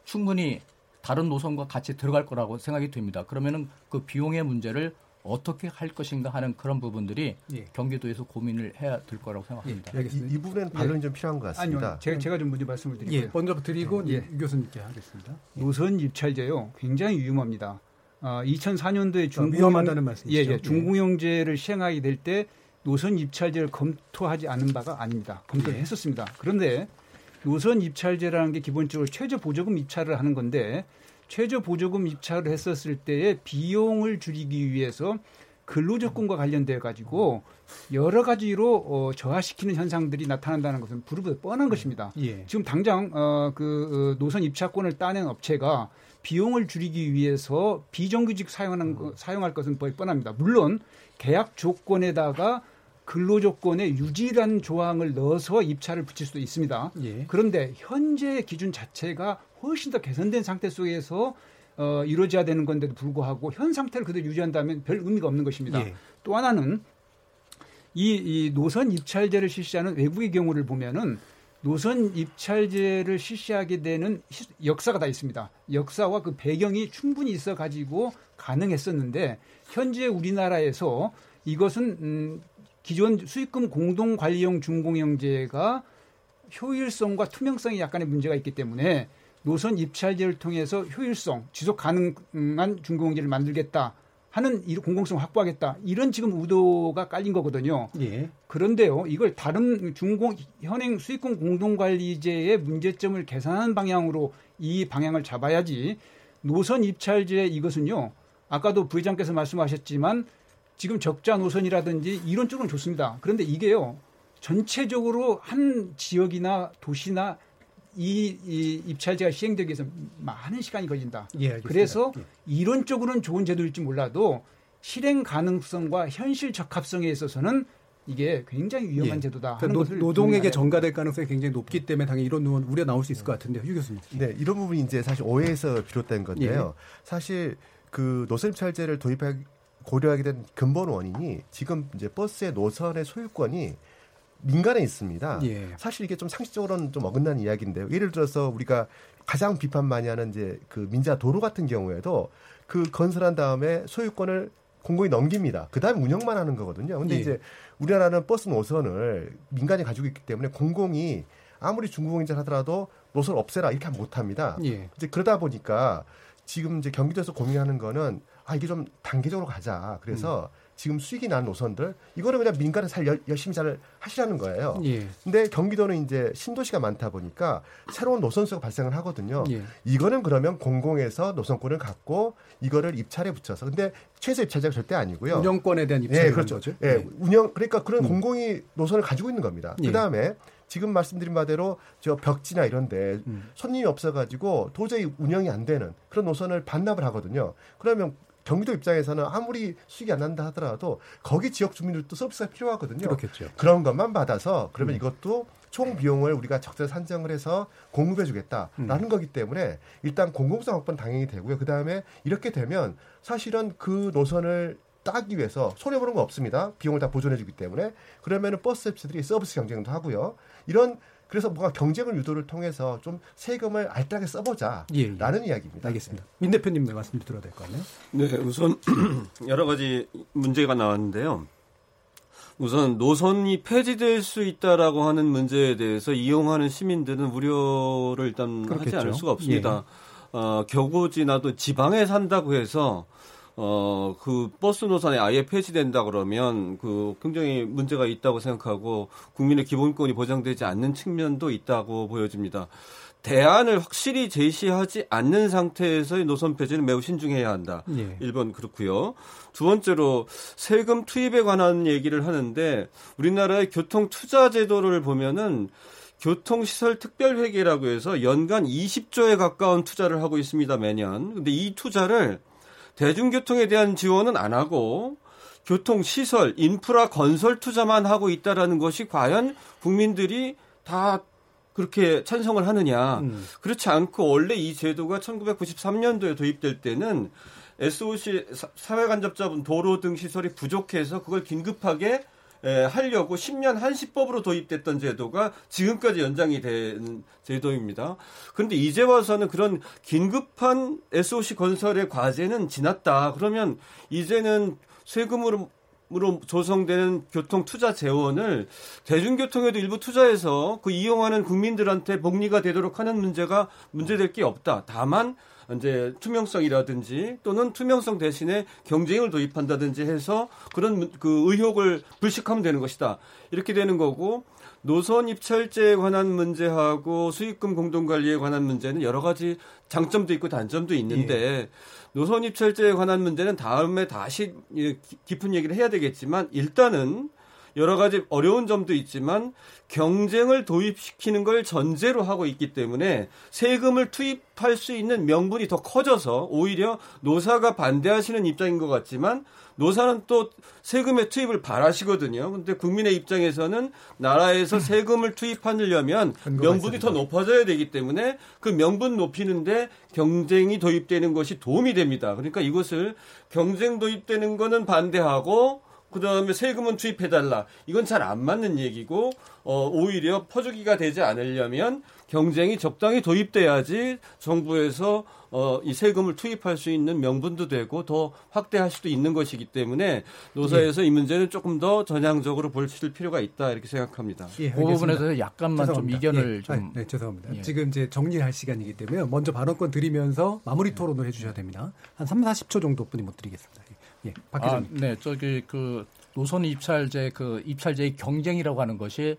충분히 다른 노선과 같이 들어갈 거라고 생각이 됩니다. 그러면은 그 비용의 문제를 어떻게 할 것인가 하는 그런 부분들이 예. 경기도에서 고민을 해야 될 거라고 생각합니다. 이, 이 부분에는 반론이 좀 필요한 것 같습니다. 아니요, 제가, 제가 좀 먼저 말씀을 드릴게요. 예, 먼저 드리고 예. 유 교수님께 하겠습니다. 노선 입찰제요, 굉장히 위험합니다. 아, 2004년도에 중공 위험하다는 말씀이시죠? 예, 예, 예. 중공영제를 시행하게 될 때 노선 입찰제를 검토하지 않은 바가 아닙니다. 검토를 예. 했었습니다. 그런데 노선 입찰제라는 게 기본적으로 최저 보조금 입찰을 하는 건데 최저 보조금 입찰을 했었을 때의 비용을 줄이기 위해서 근로조건과 관련돼 가지고 여러 가지로 어, 저하시키는 현상들이 나타난다는 것은 부르부르 뻔한 것입니다. 예. 지금 당장 어, 그 어, 노선 입찰권을 따낸 업체가 비용을 줄이기 위해서 비정규직 사용하는 거, 사용할 것은 거의 뻔합니다. 물론 계약 조건에다가 근로 조건의 유지라는 조항을 넣어서 입찰을 붙일 수도 있습니다. 예. 그런데 현재 기준 자체가 훨씬 더 개선된 상태 속에서 어, 이루어져야 되는 건데도 불구하고 현 상태를 그대로 유지한다면 별 의미가 없는 것입니다. 예. 또 하나는 이, 이 노선 입찰제를 실시하는 외국의 경우를 보면은 노선 입찰제를 실시하게 되는 히- 역사가 다 있습니다. 역사와 그 배경이 충분히 있어 가지고 가능했었는데 현재 우리나라에서 이것은 음, 기존 수익금 공동 관리형 준공영제가 효율성과 투명성에 약간의 문제가 있기 때문에 노선 입찰제를 통해서 효율성, 지속 가능한 준공영제를 만들겠다 하는 이 공공성 을 확보하겠다 이런 지금 의도가 깔린 거거든요. 예. 그런데요, 이걸 다른 중공 현행 수익금 공동관리제의 문제점을 개선하는 방향으로 이 방향을 잡아야지 노선 입찰제 이것은요. 아까도 부회장께서 말씀하셨지만 지금 적자 노선이라든지 이런 쪽은 좋습니다. 그런데 이게요 전체적으로 한 지역이나 도시나 이, 이 입찰제가 시행되기 위해서 많은 시간이 걸린다. 예. 그래서 예. 이론적으로는 좋은 제도일지 몰라도 실행 가능성과 현실 적합성에 있어서는 이게 굉장히 위험한 예. 제도다. 그러니까 노, 것을 노동에게 분명히 전가될 가능성이 굉장히 높기 때문에 당연히 이런 노- 우려 나올 수 있을 것 같은데요. 유 교수님. 네, 이런 부분이 이제 사실 오해에서 비롯된 건데요. 예. 사실 그 노선입찰제를 도입하 고려하게 된 근본 원인이 지금 이제 버스의 노선의 소유권이 민간에 있습니다. 예. 사실 이게 좀 상식적으로는 좀 어긋난 이야기인데요. 예를 들어서 우리가 가장 비판 많이 하는 이제 그 민자 도로 같은 경우에도 그 건설한 다음에 소유권을 공공이 넘깁니다. 그 다음에 운영만 하는 거거든요. 근데 예. 이제 우리나라는 버스 노선을 민간이 가지고 있기 때문에 공공이 아무리 중공인자 하더라도 노선을 없애라 이렇게 못 합니다. 예. 이제 그러다 보니까 지금 이제 경기도에서 고민하는 거는 아 이게 좀 단계적으로 가자. 그래서 음. 지금 수익이 난 노선들 이거는 그냥 민간에 잘 열- 열심히 잘 하시라는 거예요. 예. 근데 경기도는 이제 신도시가 많다 보니까 새로운 노선수가 발생을 하거든요. 예. 이거는 그러면 공공에서 노선권을 갖고 이거를 입찰에 붙여서 근데 최소 입찰자가 절대 아니고요. 운영권에 대한 입찰이 예, 그렇죠. 거죠. 예, 예. 운영 그러니까 그런 음. 공공이 노선을 가지고 있는 겁니다. 예. 그다음에 지금 말씀드린 바대로 저 벽지나 이런데 음. 손님이 없어가지고 도저히 운영이 안 되는 그런 노선을 반납을 하거든요. 그러면 경기도 입장에서는 아무리 수익이 안 난다 하더라도 거기 지역 주민들도 서비스가 필요하거든요. 그렇겠죠. 그런 것만 받아서 그러면 음. 이것도 총 비용을 우리가 적절 산정을 해서 공급해 주겠다라는 음. 거기 때문에 일단 공공성 확보는 당연히 되고요. 그다음에 이렇게 되면 사실은 그 노선을 따기 위해서 손해 보는 거 없습니다. 비용을 다 보존해 주기 때문에 그러면은 버스 앱스들이 서비스 경쟁도 하고요. 이런 그래서 뭔가 경쟁을 유도를 통해서 좀 세금을 알뜰하게 써보자라는 예, 예. 이야기입니다. 알겠습니다. 민 대표님 네, 말씀 들어야 될 것 같네요. 네, 우선 여러 가지 문제가 나왔는데요. 우선 노선이 폐지될 수 있다라고 하는 문제에 대해서 이용하는 시민들은 우려를 일단 하지 그렇겠죠. 않을 수가 없습니다. 어, 겨고지나 또 지방에 산다고 해서 어, 그 버스 노선이 아예 폐지된다 그러면 그 굉장히 문제가 있다고 생각하고 국민의 기본권이 보장되지 않는 측면도 있다고 보여집니다. 대안을 확실히 제시하지 않는 상태에서의 노선 폐지는 매우 신중해야 한다. 예. 1번 그렇고요. 두 번째로 세금 투입에 관한 얘기를 하는데 우리나라의 교통 투자 제도를 보면은 교통시설 특별회계라고 해서 연간 20조에 가까운 투자를 하고 있습니다, 매년. 근데 이 투자를 대중교통에 대한 지원은 안 하고 교통 시설, 인프라 건설 투자만 하고 있다라는 것이 과연 국민들이 다 그렇게 찬성을 하느냐. 음. 그렇지 않고 원래 이 제도가 1993년도에 도입될 때는 SOC 사- 사회간접자분 도로 등 시설이 부족해서 그걸 긴급하게 에, 하려고 10년 한시법으로 도입됐던 제도가 지금까지 연장이 된 제도입니다. 그런데 이제 와서는 그런 긴급한 SOC 건설의 과제는 지났다. 그러면 이제는 세금으로 으로 조성되는 교통 투자 재원을 대중교통에도 일부 투자해서 그 이용하는 국민들한테 복리가 되도록 하는 문제가 문제될 게 없다. 다만 이제 투명성이라든지 또는 투명성 대신에 경쟁을 도입한다든지 해서 그런 문- 그 의혹을 불식하면 되는 것이다. 이렇게 되는 거고 노선 입찰제에 관한 문제하고 수익금 공동관리에 관한 문제는 여러 가지 장점도 있고 단점도 있는데 노선 입찰제에 관한 문제는 다음에 다시 예, 기- 깊은 얘기를 해야 되겠지만 일단은 여러 가지 어려운 점도 있지만 경쟁을 도입시키는 걸 전제로 하고 있기 때문에 세금을 투입할 수 있는 명분이 더 커져서 오히려 노사가 반대하시는 입장인 것 같지만 노사는 또 세금의 투입을 바라시거든요. 근데 국민의 입장에서는 나라에서 세금을 투입하려면 명분이 더 높아져야 되기 때문에 그 명분 높이는데 경쟁이 도입되는 것이 도움이 됩니다. 그러니까 이것을 경쟁 도입되는 거는 반대하고 그 다음에 세금은 투입해달라. 이건 잘 안 맞는 얘기고, 어, 오히려 퍼주기가 되지 않으려면 경쟁이 적당히 도입돼야지 정부에서 어, 이 세금을 투입할 수 있는 명분도 되고 더 확대할 수도 있는 것이기 때문에 노사에서 이 문제는 조금 더 전향적으로 보실 필요가 있다 이렇게 생각합니다. 예, 그 부분에서 약간만 좀 죄송합니다. 이견을 예. 좀 아, 네, 죄송합니다. 예. 지금 이제 정리할 시간이기 때문에 먼저 발언권 드리면서 마무리 토론을 해주셔야 됩니다. 한 3, 40초 정도뿐이 못 드리겠습니다. 예, 박 아. 네, 저기 그 노선 입찰제 그 입찰제의 경쟁이라고 하는 것이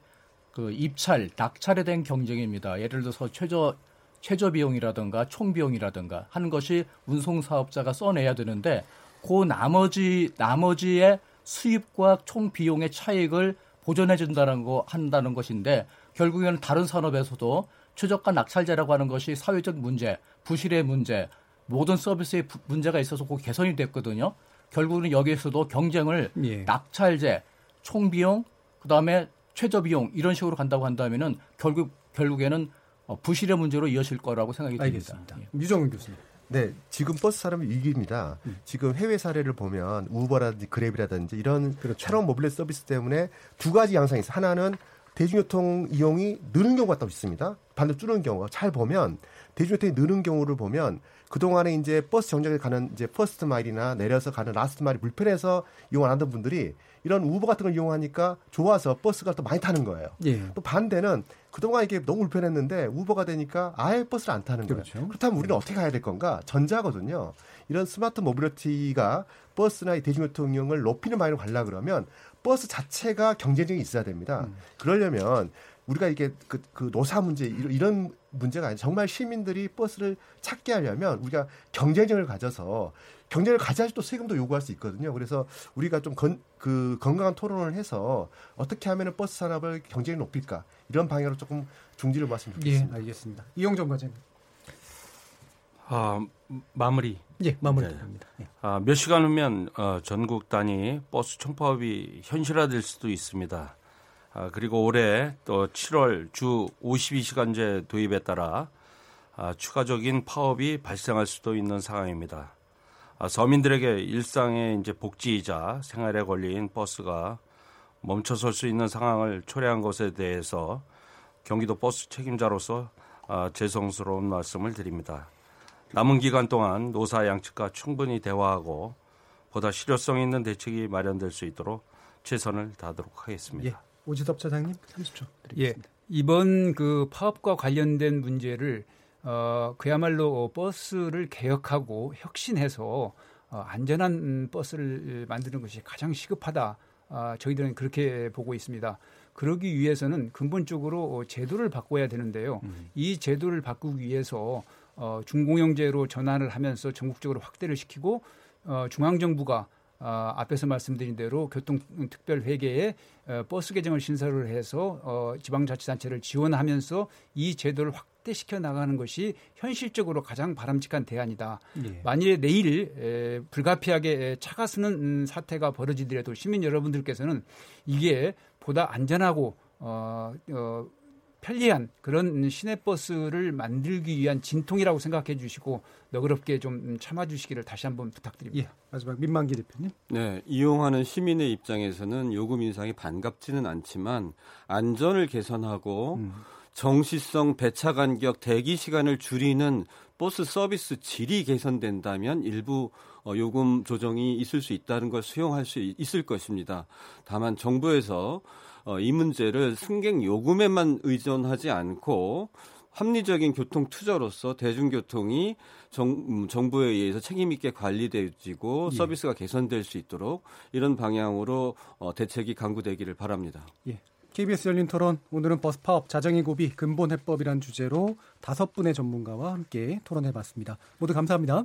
그 입찰 낙찰에 대한 경쟁입니다. 예를 들어서 최저 최저 비용이라든가 총 비용이라든가 하는 것이 운송 사업자가 써내야 되는데 그 나머지 나머지의 수입과 총 비용의 차익을 보존해 준다는 거 한다는 것인데 결국에는 다른 산업에서도 최저가 낙찰제라고 하는 것이 사회적 문제, 부실의 문제, 모든 서비스에 부, 문제가 있어서 그 개선이 됐거든요. 결국은 여기에서도 경쟁을 예. 낙찰제, 총비용, 그다음에 최저 비용 이런 식으로 간다고 한다면은 결국 결국에는 어, 부실의 문제로 이어질 거라고 생각이 알겠습니다. 듭니다. 유정훈 교수님. 네, 지금 버스 산업이 위기입니다. 음. 지금 해외 사례를 보면 우버라든지 그랩이라든지 이런 그렇죠. 새로운 모빌리티 서비스 때문에 두 가지 양상이 있어요. 하나는 대중교통 이용이 느는 경우가 또 있습니다. 반대로 줄는 경우가 잘 보면 대중교통이 느는 경우를 보면 그동안에 이제 버스 정류장에 가는 이제 first mile이나 내려서 가는 last mile이 불편해서 이용 안 하던 분들이 이런 우버 같은 걸 이용하니까 좋아서 버스가 또 많이 타는 거예요. 예. 또 반대는 그동안 이게 너무 불편했는데 우버가 되니까 아예 버스를 안 타는 거예요. 그렇죠. 그렇다면 우리는 어떻게 가야 될 건가? 전자거든요. 이런 smart mobility가 버스나 이 대중교통 이용을 높이는 방향으로 가려 그러면 버스 자체가 경쟁력이 있어야 됩니다. 음. 그러려면 우리가 이게 그, 그 노사 문제 이런 문제가 아니라 정말 시민들이 버스를 찾게 하려면 우리가 경쟁력을 가져서 경쟁을 가져야지 또 세금도 요구할 수 있거든요. 그래서 우리가 좀그 건강한 토론을 해서 어떻게 하면은 버스 산업을 경쟁을 높일까 이런 방향으로 조금 중지를 봤으면 예, 좋겠습니다. 알겠습니다. 이용정 과장님. 아, 마무리. 예, 마무리 네. 합니다. 예. 아, 몇 시간 후면 어, 전국 단위 버스 총파업이 현실화될 수도 있습니다. 아, 그리고 올해 또 7월 주 52시간제 도입에 따라 아, 추가적인 파업이 발생할 수도 있는 상황입니다. 아, 서민들에게 일상의 이제 복지이자 생활에 걸린 버스가 멈춰설 수 있는 상황을 초래한 것에 대해서 경기도 버스 책임자로서 아, 죄송스러운 말씀을 드립니다. 남은 기간 동안 노사 양측과 충분히 대화하고 보다 실효성 있는 대책이 마련될 수 있도록 최선을 다하도록 하겠습니다. 예. 오지섭 차장님 30초 예. 이번 그 파업과 관련된 문제를 어, 그야말로 버스를 개혁하고 혁신해서 어, 안전한 음, 버스를 만드는 것이 가장 시급하다. 아, 저희들은 그렇게 보고 있습니다. 그러기 위해서는 근본적으로 제도를 바꿔야 되는데요. 음. 이 제도를 바꾸기 위해서 어, 중공영제로 전환을 하면서 전국적으로 확대를 시키고 어, 중앙정부가 어, 앞에서 말씀드린 대로 교통특별회계에 어, 버스 개정을 신설을 해서 어, 지방자치단체를 지원하면서 이 제도를 확대시켜 나가는 것이 현실적으로 가장 바람직한 대안이다. 예. 만일에 내일 에, 불가피하게 에, 차가 쓰는 음, 사태가 벌어지더라도 시민 여러분들께서는 이게 보다 안전하고 어, 어, 편리한 그런 시내버스를 만들기 위한 진통이라고 생각해 주시고 너그럽게 좀 참아 주시기를 다시 한번 부탁드립니다. 예, 마지막 민만기 대표님. 네, 이용하는 시민의 입장에서는 요금 인상이 반갑지는 않지만 안전을 개선하고 음. 정시성 배차 간격 대기 시간을 줄이는 버스 서비스 질이 개선된다면 일부 어, 요금 조정이 있을 수 있다는 걸 수용할 수 있을 것입니다. 다만 정부에서 어, 이 문제를 승객 요금에만 의존하지 않고 합리적인 교통 투자로서 대중교통이 정, 음, 정부에 의해서 책임 있게 관리되어지고 예. 서비스가 개선될 수 있도록 이런 방향으로 어, 대책이 강구되기를 바랍니다. 예. KBS 열린 토론 오늘은 버스 파업 자정의 고비 근본 해법이란 주제로 다섯 분의 전문가와 함께 토론해 봤습니다. 모두 감사합니다.